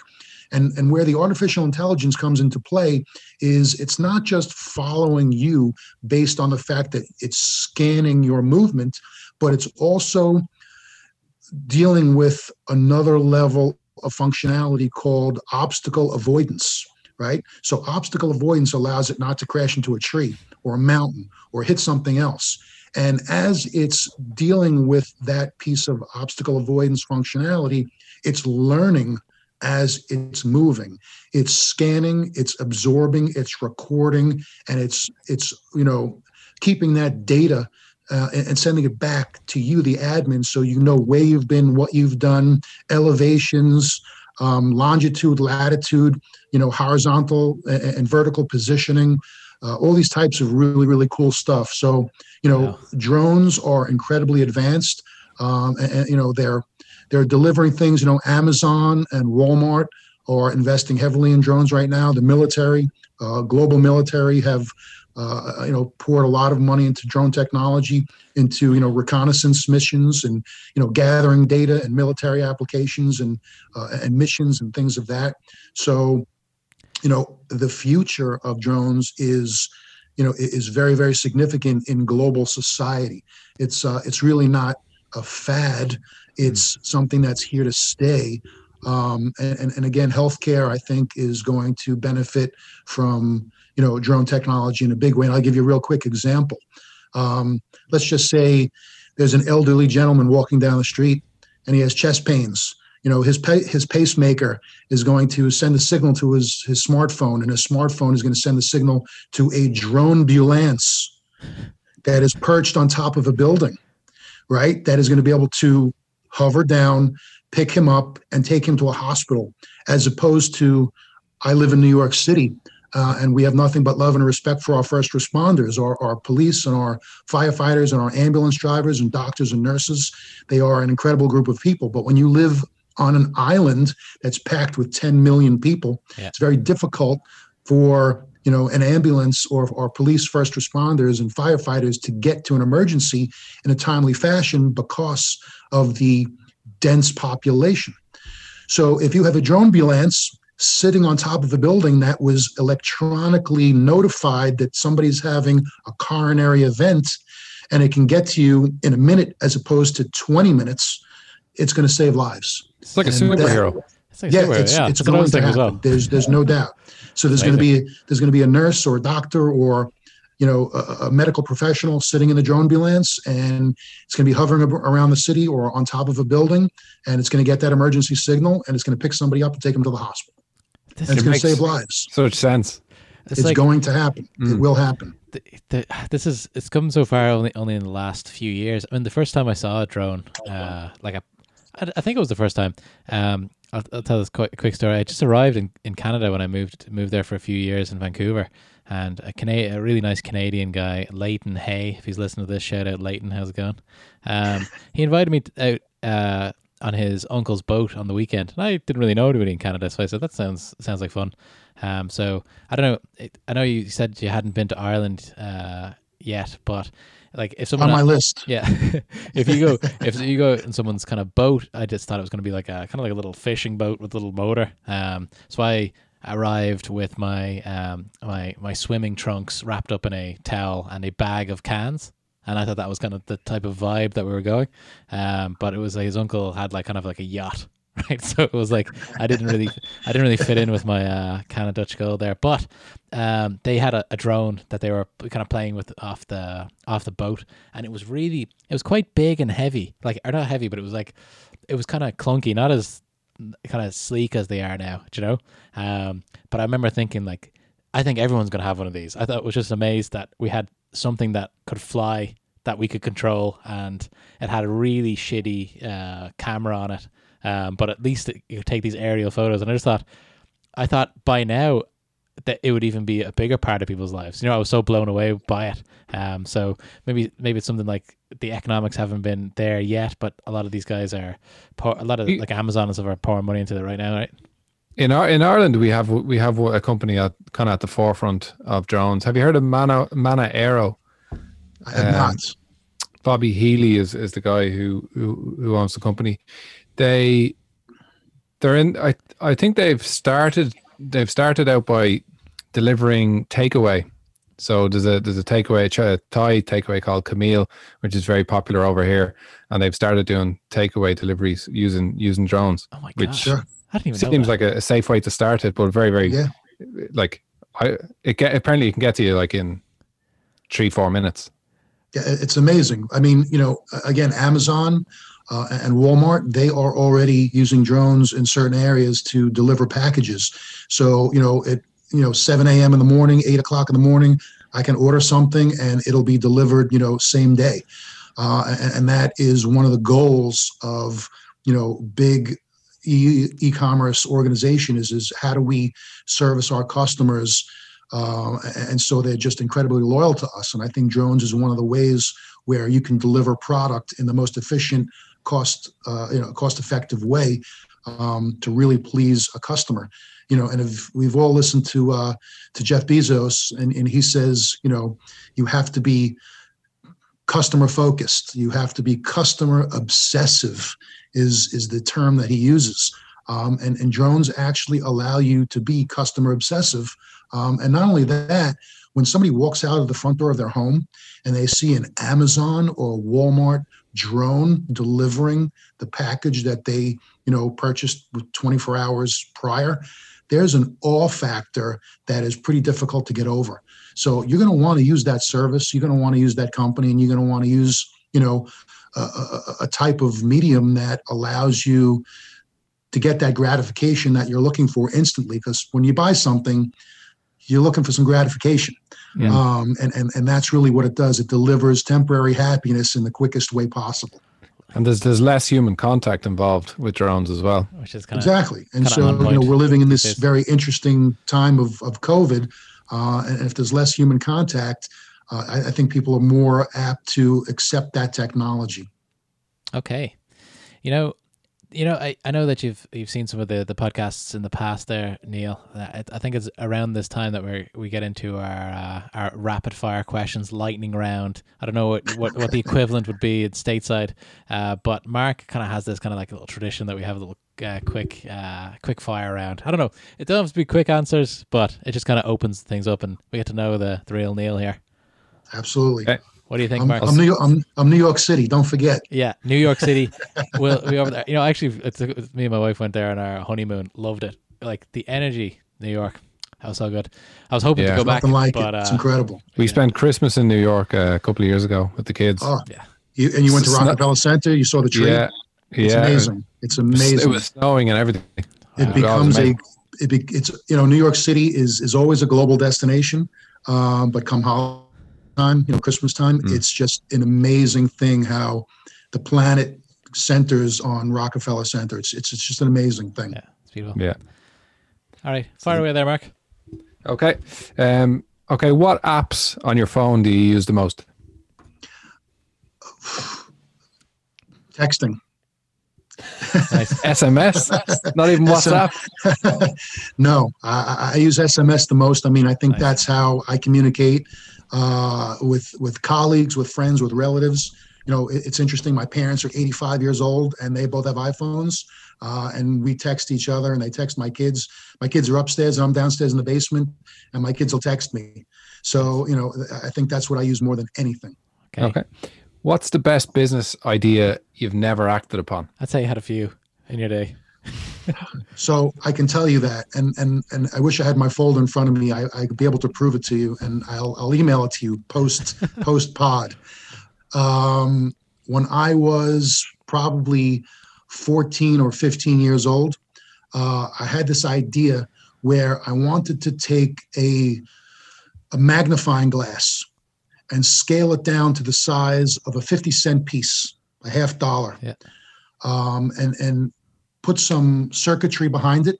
And and where the artificial intelligence comes into play is it's not just following you based on the fact that it's scanning your movement, but it's also dealing with another level of functionality called obstacle avoidance right? So obstacle avoidance allows it not to crash into a tree or a mountain or hit something else. And as it's dealing with that piece of obstacle avoidance functionality, it's learning as it's moving. It's scanning, it's absorbing, it's recording, and it's it's you know keeping that data uh, and, sending it back to you, the admin, so you know where you've been, what you've done, elevations, um, longitude, latitude, you know, horizontal and vertical positioning, uh, all these types of really, really cool stuff. So, you know, Wow. drones are incredibly advanced. Um, and, and, you know, they're they're delivering things. You know, Amazon and Walmart are investing heavily in drones right now. The military, uh, global military, have uh, you know poured a lot of money into drone technology, into you know reconnaissance missions, and you know gathering data and military applications and uh, and missions and things of that. So, you know, the future of drones is, you know, is very very significant in global society. It's uh, it's really not a fad. It's something that's here to stay. Um, and, and, and again, healthcare, I think, is going to benefit from you know drone technology in a big way. And I'll give you a real quick example. Um, let's just say there's an elderly gentleman walking down the street and he has chest pains. You know his his pacemaker is going to send a signal to his his smartphone and his smartphone is going to send the signal to a drone ambulance that is perched on top of a building right that is going to be able to hover down pick him up and take him to a hospital as opposed to i live in new york city uh, and we have nothing but love and respect for our first responders, our, our police and our firefighters and our ambulance drivers and doctors and nurses. They are an incredible group of people. But when you live on an island that's packed with 10 million people, Yeah. it's very difficult for you know an ambulance or, or police first responders and firefighters to get to an emergency in a timely fashion because of the dense population. So if you have a drone ambulance sitting on top of a building that was electronically notified that somebody's having a coronary event and it can get to you in a minute as opposed to 20 minutes, it's going to save lives. It's like a And that- superhero. It's like Yeah, super, it's, yeah, it's that's what I going to thinking happen. well. There's there's no doubt. So there's going to be there's going to be a nurse or a doctor or you know a, a medical professional sitting in the drone ambulance and it's going to be hovering ab- around the city or on top of a building and it's going to get that emergency signal and it's going to pick somebody up and take them to the hospital. This And it's is, going to save lives. So much sense. it's It's like going to happen. It Mm. will happen. the, the, this is it's come so far only only in the last few years. I mean, the first time I saw a drone, uh, like a, I, I think it was the first time. Um, I'll, I'll tell this quick, quick story. I just arrived in, in Canada when I moved moved there for a few years in Vancouver, and a Cana- a really nice Canadian guy, Leighton Hay. If he's listening to this, shout out Leighton. How's it going? Um, he invited me out. Uh, on his uncle's boat on the weekend, and I didn't really know anybody in Canada, so I said that sounds sounds like fun. Um, so I don't know. It, I know you said you hadn't been to Ireland uh, yet, but like if someone On my list. yeah, if you go if you go in someone's kind of boat, I just thought it was going to be like a kind of like a little fishing boat with a little motor. Um, so I arrived with my um my my swimming trunks wrapped up in a towel and a bag of cans. And I thought that was kind of the type of vibe that we were going. Um, but it was like his uncle had like kind of like a yacht, right? So it was like I didn't really I didn't really fit in with my uh, kind of Dutch girl there. But um, they had a, a drone that they were kind of playing with off the off the boat, and it was really it was quite big and heavy. Like or not heavy, but it was like it was kind of clunky, not as kind of sleek as they are now. You know? Um, but I remember thinking like, I think everyone's gonna have one of these. I thought was just amazed that we had something that could fly that we could control, and it had a really shitty uh, camera on it. Um, but at least it, you could take these aerial photos, and I just thought, I thought by now that it would even be a bigger part of people's lives. You know, I was so blown away by it. Um, so maybe maybe it's something like the economics haven't been there yet, but a lot of these guys are pour, a lot of like Amazon and stuff are pouring money into it right now, right? In our in Ireland, we have we have a company at kind of at the forefront of drones. Have you heard of Manna Manna Aero? I have Um, not. Bobby Healy is, is the guy who, who who owns the company. They they're in. I I think they've started they've started out by delivering takeaway. So there's a there's a takeaway a Thai takeaway called Camile, which is very popular over here, and they've started doing takeaway deliveries using using drones. Oh my Which god, Sure. I didn't even know. Seems that. like a, a safe way to start it, but very very Yeah. like I it get apparently it can get to you like in three four minutes. Yeah, it's amazing. I mean, you know, again, Amazon uh, and Walmart, they are already using drones in certain areas to deliver packages. So, you know, at you know 7 a.m. in the morning, 8 o'clock in the morning, I can order something and it'll be delivered, you know, same day. Uh, and, and that is one of the goals of you know big e-commerce organization is is how do we service our customers uh, and so they're just incredibly loyal to us. And I think drones is one of the ways where you can deliver product in the most efficient, cost uh, you know cost effective way um, to really please a customer. You know, and if we've all listened to uh, to Jeff Bezos, and, and he says, you know, you have to be customer focused. You have to be customer obsessive. Is is the term that he uses. Um, and, and drones actually allow you to be customer obsessive um, and not only that, when somebody walks out of the front door of their home and they see an Amazon or a Walmart drone delivering the package that they, you know, purchased 24 hours prior, there's an awe factor that is pretty difficult to get over. So you're going to want to use that service. You're going to want to use that company, and you're going to want to use, you know, a, a, a type of medium that allows you to get that gratification that you're looking for instantly. Because when you buy something, you're looking for some gratification. Yeah. Um, and, and, and that's really what it does. It delivers temporary happiness in the quickest way possible. And there's there's less human contact involved with drones as well. which is kind of Exactly. And kinda so, on you know, we're living in this Yes. very interesting time of, of COVID. Uh, and if there's less human contact, uh, I, I think people are more apt to accept that technology. Okay. You know, you know, I, I know that you've you've seen some of the, the podcasts in the past there, Neil. Uh, I, I think it's around this time that we we get into our uh, our rapid fire questions, lightning round. I don't know what, what, what the equivalent would be in stateside, uh, but Mark kind of has this kind of like a little tradition that we have a little uh, quick uh, quick fire round. I don't know. It doesn't have to be quick answers, but it just kind of opens things up, and we get to know the, the real Neil here. Absolutely. Okay. What do you think, I'm, Mark? I'm, New York, I'm, I'm New York City. Don't forget. Yeah, New York City. we'll be over there. You know, actually, it's, it's me and my wife went there on our honeymoon. Loved it. Like the energy, New York. That was so good. I was hoping Yeah. to go back, Nothing like but it. It's uh, incredible. We spent Christmas in New York uh, a couple of years ago with the kids. Oh, yeah. you, and you went to It's not- Rockefeller Center. You saw the tree. yeah, It's yeah. amazing. It's amazing. It was snowing and everything. it Wow. becomes a it be, it's you know New York City is is always a global destination, um, but come holiday time, you know Christmas time, Mm. it's just an amazing thing how the planet centers on Rockefeller Center. It's it's, it's just an amazing thing. Yeah, it's beautiful. Yeah. All right, fire away there, Mark. Okay. Um, okay. What apps on your phone do you use the most? Texting. Nice. SMS? Not even WhatsApp? no, I, I I use SMS the most. I mean, I think Nice. that's how I communicate uh, with with colleagues, with friends, with relatives. You know, it, it's interesting. My parents are 85 years old, and they both have iPhones, uh, and we text each other, and they text my kids. My kids are upstairs, and I'm downstairs in the basement, and my kids will text me. So, you know, I think that's what I use more than anything. Okay. Okay. What's the best business idea you've never acted upon? I'd say you had a few in your day. So I can tell you that, and and and I wish I had my folder in front of me. I, I could be able to prove it to you, and I'll I'll email it to you post post pod. Um, when I was probably 14 or 15 years old, uh, I had this idea where I wanted to take a a magnifying glass and scale it down to the size of a 50 cent piece, a half dollar. Yeah. Um, and and put some circuitry behind it.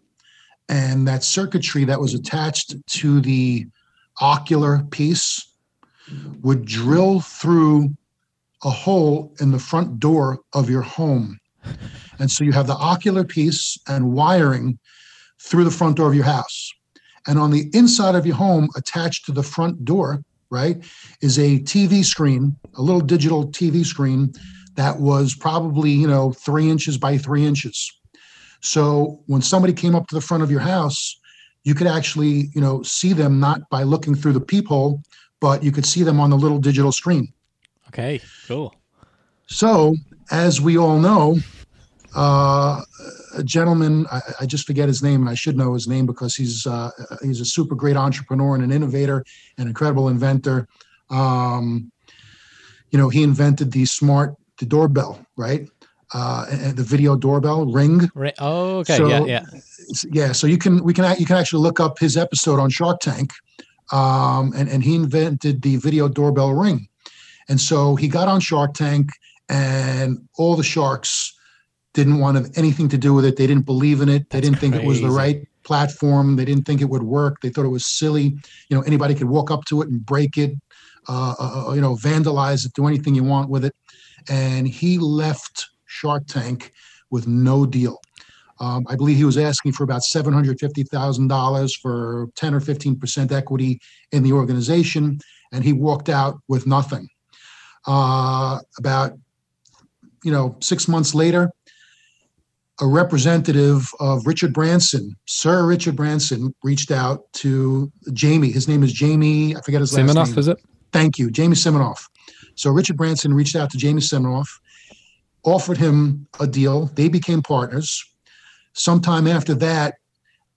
And that circuitry that was attached to the ocular piece would drill through a hole in the front door of your home. And so you have the ocular piece and wiring through the front door of your house. And on the inside of your home, attached to the front door, right, is a TV screen, a little digital TV screen that was probably, you know, three inches by three inches. So when somebody came up to the front of your house, you could actually, you know, see them not by looking through the peephole, but you could see them on the little digital screen. Okay, cool. So, as we all know, uh, a gentleman, I, I just forget his name, and I should know his name because he's uh, he's a super great entrepreneur and an innovator, an incredible inventor. Um, you know, he invented the smart the doorbell, right? Uh, and the video doorbell ring. Right. Oh, okay. So- yeah, yeah. Yeah, so you can we can you can actually look up his episode on Shark Tank, um, and and he invented the video doorbell ring, and so he got on Shark Tank, and all the sharks didn't want to have anything to do with it. They didn't believe in it. They That's didn't think it was the right platform. They didn't think it would work. They thought it was silly. You know, anybody could walk up to it and break it, uh, uh, you know, vandalize it, do anything you want with it. And he left Shark Tank with no deal. Um, I believe he was asking for about seven hundred fifty thousand dollars for ten or fifteen percent equity in the organization, and he walked out with nothing. Uh, about you know six months later, a representative of Richard Branson, Sir Richard Branson, reached out to Jamie. His name is Jamie. I forget his last Siminoff, name. is it? Thank you, Jamie Siminoff. So Richard Branson reached out to Jamie Siminoff, offered him a deal. They became partners. Sometime after that,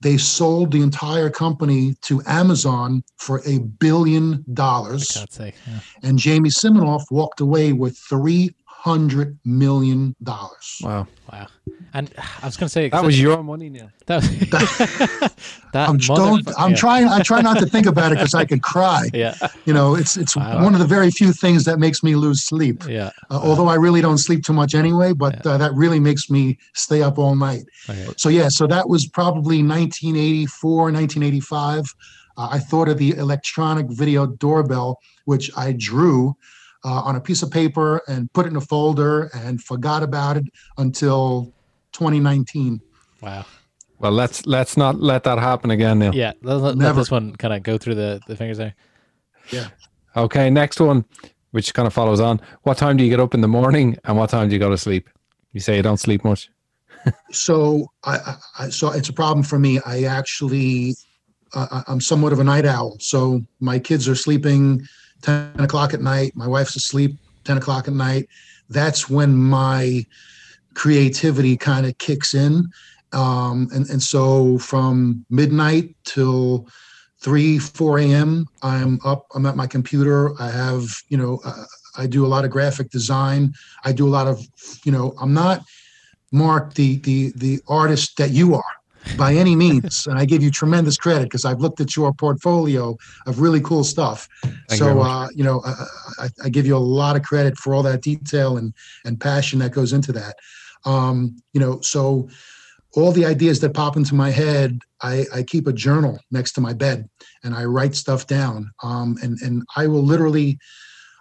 they sold the entire company to Amazon for a billion dollars. God's sake. Yeah. And Jamie Siminoff walked away with $300 million. Wow. Wow. And I was going to say That was your money, Neil. that. Was, that I'm don't. I'm yeah. trying. I try not to think about it because I could cry. Yeah, You know, it's it's Wow. one of the very few things that makes me lose sleep. yeah. Uh, although I really don't sleep too much anyway, but uh, that really makes me stay up all night. Okay. So yeah, so that was probably 1984, 1985. Uh, I thought of the electronic video doorbell, which I drew uh, on a piece of paper and put it in a folder and forgot about it until 2019. Wow. Well, let's let's not let that happen again, Neil. Yeah. Let, let- let Never. this one kind of go through the, the fingers there. Yeah. Okay, next one, which kind of follows on. What time do you get up in the morning, and what time do you go to sleep? You say you don't sleep much. So I, I, I so it's a problem for me. I actually uh, I'm somewhat of a night owl. So my kids are sleeping 10 o'clock at night. My wife's asleep 10 o'clock at night. That's when my creativity kind of kicks in. Um, and, and so from midnight till 3, 4 a.m., I'm up, I'm at my computer. I have, you know, uh, I do a lot of graphic design. I do a lot of, you know, I'm not Mark, the the the artist that you are by any means, and I give you tremendous credit because I've looked at your portfolio of really cool stuff. you very so much. uh, you know, I, I, I give you a lot of credit for all that detail and and passion that goes into that. Um, you know, so all the ideas that pop into my head, I, I keep a journal next to my bed and I write stuff down. Um, and and I will literally,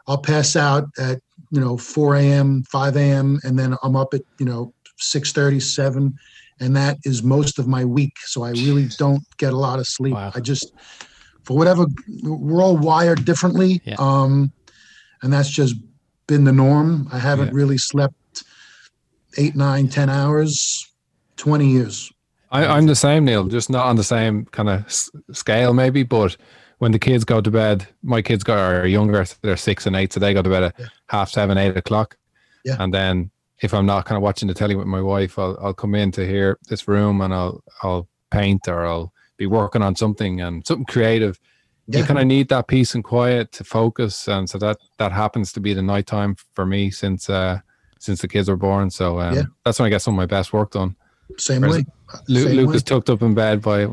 I'll pass out at you know 4 a.m., 5 a.m., and then I'm up at you know 6:30, 7, and that is most of my week. So I really don't get a lot of sleep. Wow. I just, for whatever, we're all wired differently, Yeah. um, and that's just been the norm. I haven't Yeah. really slept eight, nine, ten hours, 20 years. I, I'm the same, Neil, just not on the same kind of s- scale, maybe. But when the kids go to bed, my kids go are younger; so they're six and eight, so they go to bed at Yeah. half seven, eight o'clock. Yeah. And then if I'm not kind of watching the telly with my wife, I'll I'll come into here this room and I'll I'll paint or I'll be working on something and something creative. Yeah. You kind of need that peace and quiet to focus, and so that that happens to be the nighttime for me since uh since the kids were born. So um, Yeah. that's when I get some of my best work done. Same Whereas way. Lu- Same Luke way. is tucked up in bed by I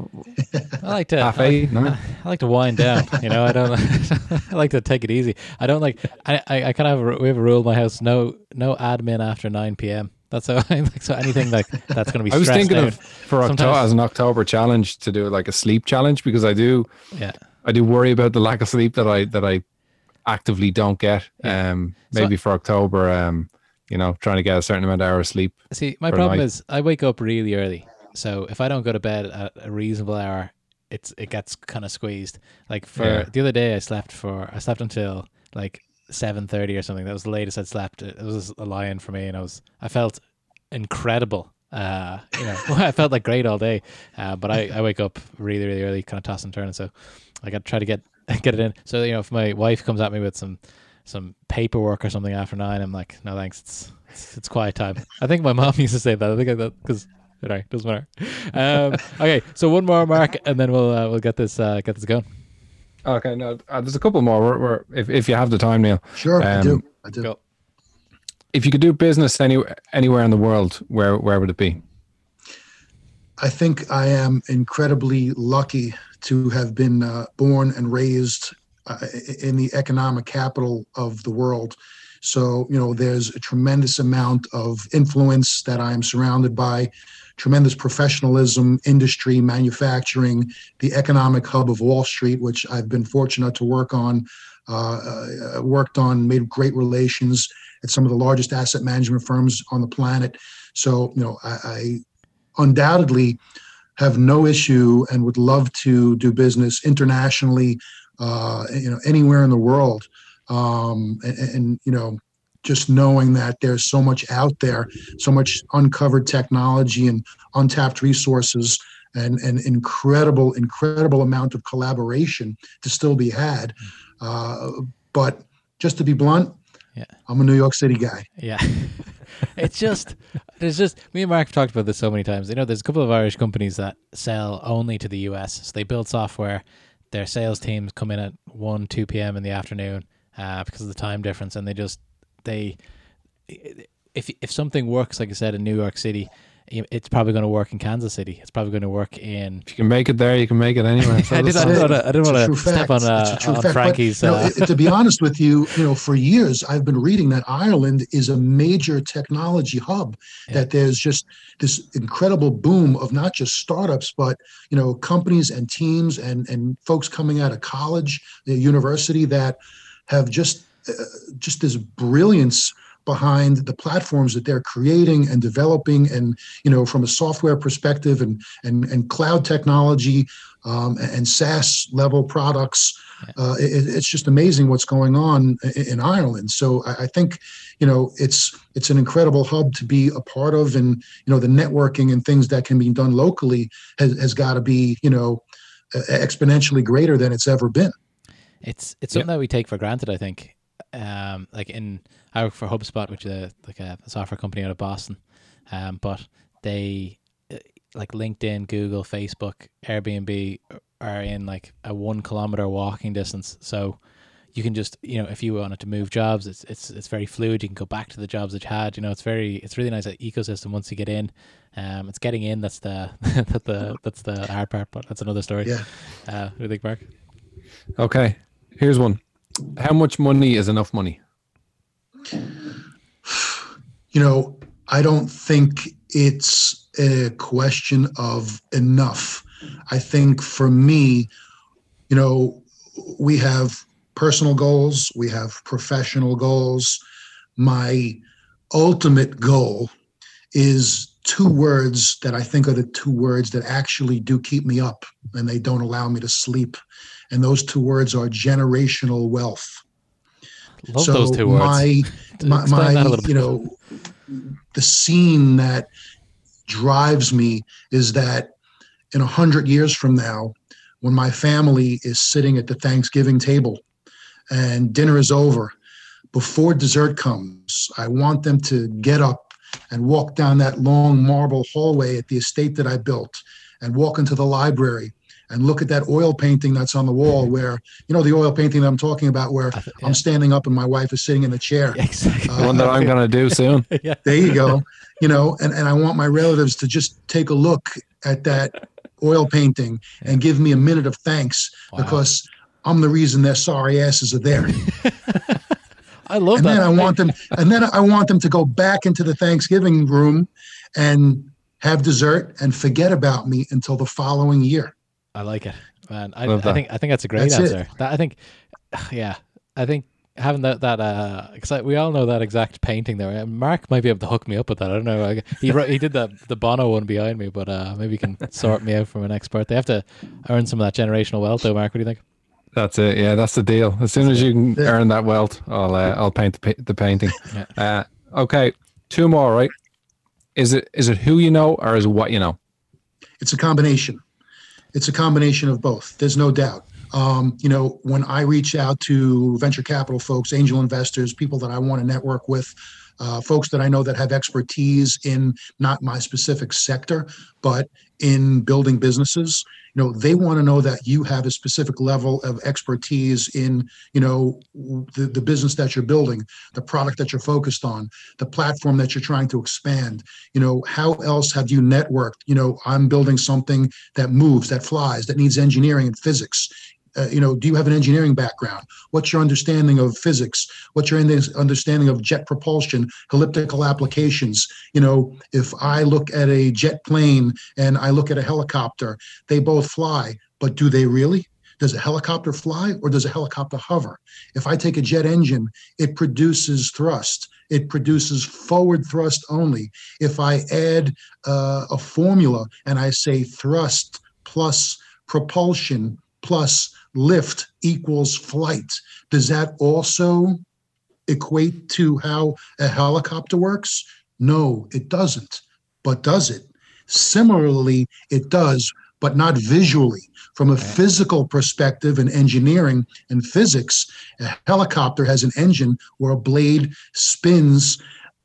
like to. half I, eight. No? I like to wind down. You know, I don't. I like to take it easy. I don't like. I I, I kind of have a, we have a rule in my house. No no admin after nine p.m. That's how I like. So anything like that's going to be. I was thinking out. of for October as an October challenge to do like a sleep challenge because I do Yeah. I do worry about the lack of sleep that I that I actively don't get. Um, So- maybe for October, um, you know, trying to get a certain amount of hours sleep. See, my problem is I wake up really early. So if I don't go to bed at a reasonable hour, it's it gets kind of squeezed. Like for Yeah. the other day, I slept for I slept until like seven thirty or something. That was the latest I'd slept. It was a lion for me, and I was I felt incredible. Uh, you know, I felt like great all day. Uh, but I, I wake up really really early, kind of toss and turn. So I got to try to get get it in. So you know, if my wife comes at me with some some paperwork or something after nine, I'm like, no thanks. It's it's, it's quiet time. I think my mom used to say that. I think I that because anyway, doesn't matter. Um, okay, so one more mark, and then we'll uh, we'll get this uh, get this going. Okay, no, uh, there's a couple more. We're, we're, if if you have the time, Neil, Sure, I do. Um, I do. Go. if you could do business anywhere anywhere in the world, where where would it be? I think I am incredibly lucky to have been uh, born and raised i- in the economic capital of the world. So, you know, there's a tremendous amount of influence that I am surrounded by, tremendous professionalism, industry, manufacturing, the economic hub of Wall Street, which I've been fortunate to work on, uh, uh, worked on, made great relations at some of the largest asset management firms on the planet. So, you know, I, I undoubtedly have no issue and would love to do business internationally, uh, you know, anywhere in the world. Um, and, and, you know, just knowing that there's so much out there, so much uncovered technology and untapped resources and an incredible, incredible amount of collaboration to still be had. Uh, but just to be blunt, Yeah. I'm a New York City guy. Yeah. it's just there's just me and Mark have talked about this so many times. You know, there's a couple of Irish companies that sell only to the US. So they build software. Their sales teams come in at one, two PM in the afternoon, uh, because of the time difference and they just they if if something works, like I said, in New York City, it's probably going to work in Kansas City. It's probably going to work in. If you can make it there, you can make it anywhere. So I didn't wanna- I didn't wanna step on, a uh, on fact. But, Frankie's, you know, uh, it- to be honest with you, you know, for years I've been reading that Ireland is a major technology hub. Yeah. That there's just this incredible boom of not just startups, but you know, companies and teams and and folks coming out of college, the university that have just uh, just this brilliance behind the platforms that they're creating and developing and you know from a software perspective and and, and cloud technology um, and SaaS level products. Uh, it, it's just amazing what's going on in, in Ireland. So I, I think, you know, it's it's an incredible hub to be a part of, and you know, the networking and things that can be done locally has, has got to be, you know, uh, exponentially greater than it's ever been. It's it's Yeah. something that we take for granted. I think, um, like in I work for HubSpot, which is a, like a software company out of Boston, um, but they uh, like LinkedIn, Google, Facebook, Airbnb are in like a one kilometer walking distance. So you can just you know if you wanted to move jobs, it's it's it's very fluid. You can go back to the jobs that you had. You know, it's very it's really nice ecosystem once you get in. Um, it's getting in that's the that the that's the hard part, but that's another story. Yeah. Uh, what do you think, Mark? Okay, here's one. How much money is enough money? You know, I don't think it's a question of enough. I think for me, you know, we have personal goals, we have professional goals. My ultimate goal is two words that I think are the two words that actually do keep me up and they don't allow me to sleep. And those two words are generational wealth. Love those two words. My, my, my that a little bit. you know, the scene that drives me is that in a hundred years from now, when my family is sitting at the Thanksgiving table and dinner is over, before dessert comes, I want them to get up and walk down that long marble hallway at the estate that I built and walk into the library and look at that oil painting that's on the wall where, you know, the oil painting that I'm talking about where I th- yeah. I'm standing up and my wife is sitting in the chair. Exactly. Uh, One that I'm gonna do soon. yeah. There you go. You know, and, and I want my relatives to just take a look at that oil painting and give me a minute of thanks Wow. because I'm the reason their sorry asses are there. I love and that. then I want them and then I want them to go back into the Thanksgiving room and have dessert and forget about me until the following year. I like it, man. I, I think I think that's a great That's answer. That I think, yeah, I think having that that uh, because we all know that exact painting there. Uh, Mark might be able to hook me up with that. I don't know. I, he wrote, he did the the Bono one behind me, but uh, maybe he can sort me out from an expert. They have to earn some of that generational wealth, though. Mark, what do you think? That's it. Yeah, that's the deal. As soon as you can Yeah. earn that wealth, I'll uh, I'll paint the, the painting. Yeah. Uh, okay, two more. Right? Is it is it who you know or is it what you know? It's a combination. It's a combination of both. There's no doubt. Um, you know, when I reach out to venture capital folks, angel investors, people that I want to network with, uh, folks that I know that have expertise in not my specific sector, but in building businesses, you know, they want to know that you have a specific level of expertise in, you know, the, the business that you're building, the product that you're focused on, the platform that you're trying to expand. You know, how else have you networked? You know, I'm building something that moves, that flies, that needs engineering and physics. Uh, you know, do you have an engineering background? What's your understanding of physics? What's your understanding of jet propulsion, elliptical applications? You know, if I look at a jet plane and I look at a helicopter, they both fly, but do they really? Does a helicopter fly or does a helicopter hover? If I take a jet engine, it produces thrust. It produces forward thrust only. If I add uh, a formula and I say thrust plus propulsion plus lift equals flight, does that also equate to how a helicopter works? No, it doesn't. But does it? Similarly, it does, but not visually. From a physical perspective in engineering and physics, a helicopter has an engine where a blade spins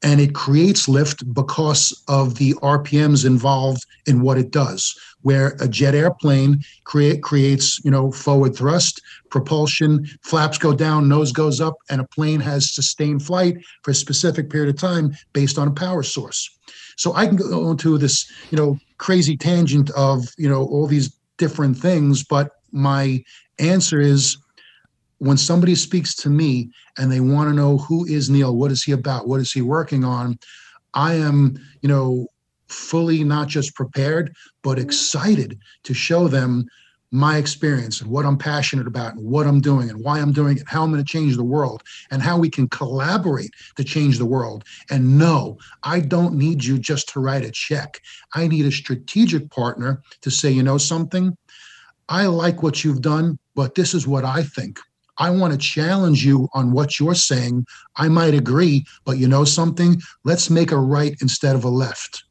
and it creates lift because of the RPMs involved in what it does. Where a jet airplane create creates, you know, forward thrust, propulsion, flaps go down, nose goes up, and a plane has sustained flight for a specific period of time based on a power source. So I can go into this, you know, crazy tangent of, you know, all these different things, but my answer is when somebody speaks to me and they want to know who is Neil, what is he about, what is he working on, I am, you know, fully not just prepared, but mm-hmm. excited to show them my experience and what I'm passionate about and what I'm doing and why I'm doing it, how I'm going to change the world and how we can collaborate to change the world. And no, I don't need you just to write a check. I need a strategic partner to say, you know something? I like what you've done, but this is what I think. I want to challenge you on what you're saying. I might agree, but you know something? Let's make a right instead of a left.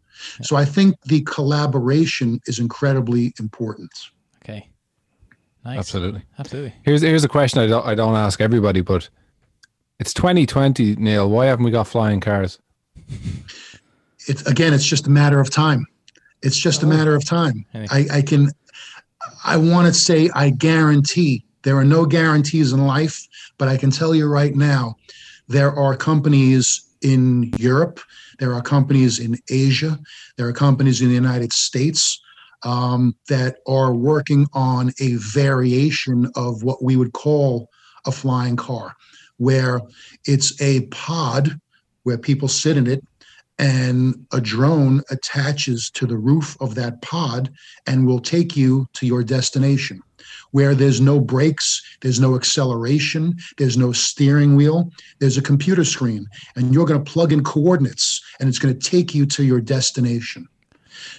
So I think the collaboration is incredibly important. Okay. Nice. Absolutely. Absolutely. Here's here's a question I don't I don't ask everybody, but it's 2020, Neil. Why haven't we got flying cars? It's again, it's just a matter of time. It's just a oh. matter of time. I, I can I want to say I guarantee there are no guarantees in life, but I can tell you right now, there are companies in Europe, there are companies in Asia, there are companies in the United States um, that are working on a variation of what we would call a flying car, where it's a pod where people sit in it and a drone attaches to the roof of that pod and will take you to your destination where there's no brakes, there's no acceleration, there's no steering wheel, there's a computer screen, and you're going to plug in coordinates and it's going to take you to your destination.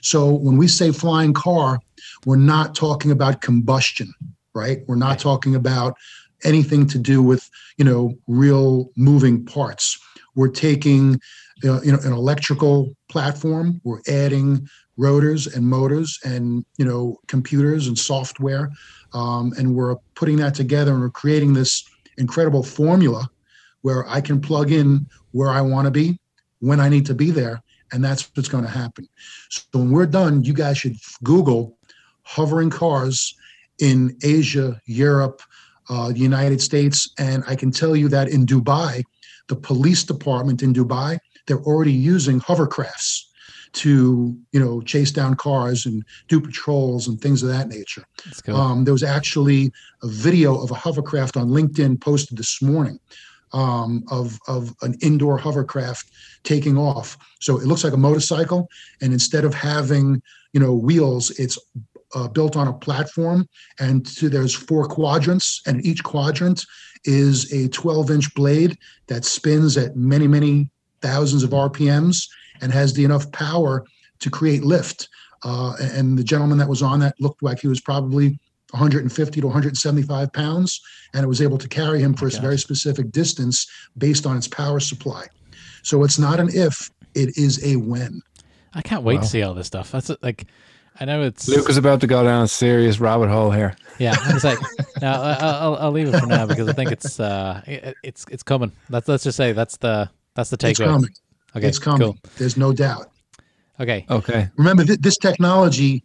So when we say flying car, we're not talking about combustion, right? We're not talking about anything to do with, you know, real moving parts. We're taking uh, you know an electrical platform we're adding rotors and motors and you know computers and software um, and we're putting that together and we're creating this incredible formula where I can plug in where I want to be, when I need to be there, and that's what's going to happen. So when we're done, you guys should Google hovering cars in Asia, Europe, uh, the United States, and I can tell you that in Dubai, the police department in Dubai, they're already using hovercrafts to you know chase down cars and do patrols and things of that nature. Cool. Um, there was actually a video of a hovercraft on LinkedIn posted this morning um, of of an indoor hovercraft taking off. So it looks like a motorcycle, and instead of having you know wheels, it's uh, built on a platform, and so there's four quadrants, and each quadrant is a 12 inch blade that spins at many many thousands of RPMs and has the enough power to create lift. Uh, and the gentleman that was on that looked like he was probably 150 to 175 pounds, and it was able to carry him for a very specific distance based on its power supply. So it's not an if, it is a when. I can't wait Wow. to see all this stuff. That's like, I know it's Luke is about to go down a serious rabbit hole here. Yeah, I was like, no, I- I'll, I'll leave it for now because I think it's uh, it, it's it's coming. Let's let's just say that's the that's the It's takeaway. Coming. Okay, it's coming. Cool. There's no doubt. Okay, Okay. Remember, th- this technology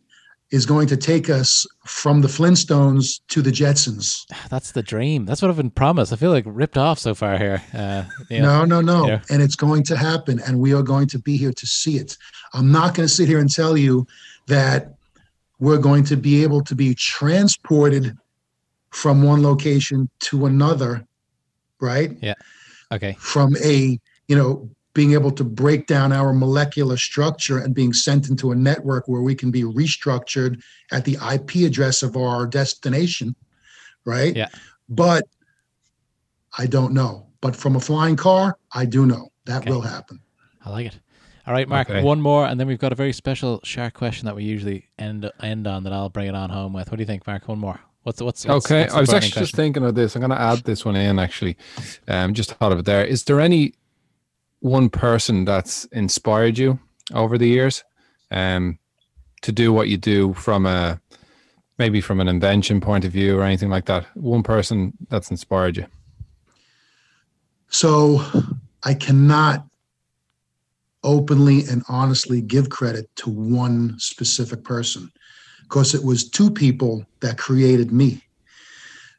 is going to take us from the Flintstones to the Jetsons. that's the dream. That's what I've been promised. I feel like ripped off so far here. Uh, you know, No, no, no. Yeah. And it's going to happen, and we are going to be here to see it. I'm not going to sit here and tell you that we're going to be able to be transported from one location to another, right? Yeah. Okay, From a, you know, being able to break down our molecular structure and being sent into a network where we can be restructured at the IP address of our destination, right? Yeah. But I don't know. But from a flying car, I do know that Okay. will happen. I like it. All right, Mark. Okay. One more, and then we've got a very special shark question that we usually end end on. That I'll bring it on home with. What do you think, Mark? One more. What's what's, what's Okay. what's I was burning actually just thinking of this. I'm going to add this one in actually. Um, just thought of it there. Is there any one person that's inspired you over the years um, to do what you do from a maybe from an invention point of view or anything like that? One person that's inspired you. So I cannot openly and honestly give credit to one specific person because it was two people that created me.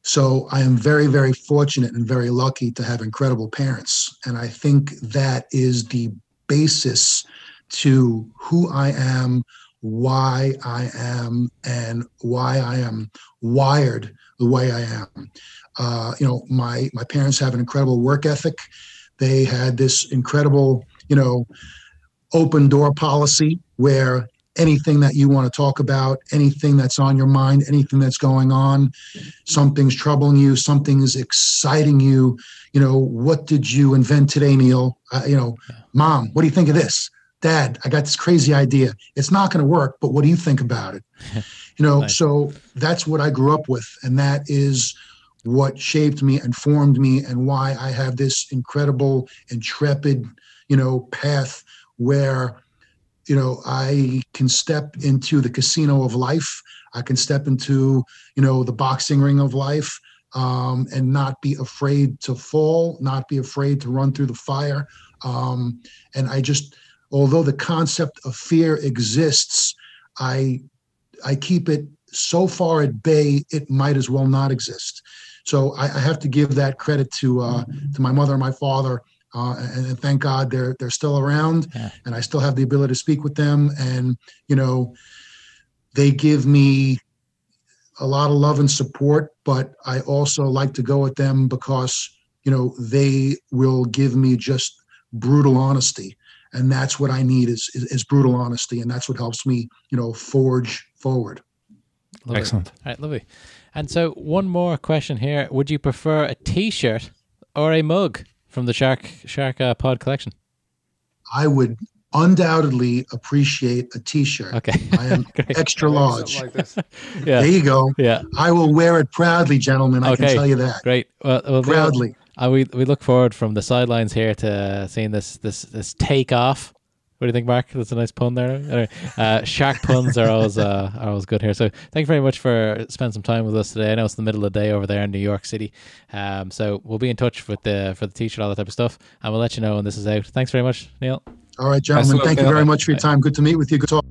So I am very, very fortunate and very lucky to have incredible parents. And I think that is the basis to who I am, why I am, and why I am wired the way I am. Uh, you know, my my parents have an incredible work ethic. They had this incredible, you know, open door policy where anything that you want to talk about, anything that's on your mind, anything that's going on, something's troubling you, something's exciting you. You know, what did you invent today, Neil? Uh, you know, mom, what do you think of this? Dad, I got this crazy idea. It's not going to work, but what do you think about it? you know, nice. so that's what I grew up with. And that is what shaped me and formed me and why I have this incredible, intrepid, you know, path where you know i can step into the casino of life. I can step into you know the boxing ring of life um, and not be afraid to fall not be afraid to run through the fire. Um, and i just although the concept of fear exists i i keep it so far at bay it might as well not exist. So i, I have to give that credit to uh, to my mother and my father uh, and, and, thank God they're they're still around, yeah. and I still have the ability to speak with them. And you know, they give me a lot of love and support, but I also like to go at them because you know they will give me just brutal honesty, and that's what I need is is, is brutal honesty, and that's what helps me you know forge forward. Lovely. Excellent. All right, lovely. And so, one more question here: Would you prefer a T-shirt or a mug? From the Shark Shark uh, Pod collection? I would undoubtedly appreciate a T-shirt. Okay, I am extra large. Like yeah. There you go. Yeah, I will wear it proudly, gentlemen. I okay. can tell you that. Great. Well, well proudly. Uh, we we look forward from the sidelines here to seeing this this this take off what do you think, Mark? That's a nice pun there. Anyway, uh, shark puns are always uh, are always good here. So thank you very much for spending some time with us today. I know it's the middle of the day over there in New York City, um, so we'll be in touch with the for the t-shirt, all that type of stuff, and we'll let you know when this is out. Thanks very much, Neil. All right, gentlemen. Thank you very much for your time. Good to meet with you. Good talk.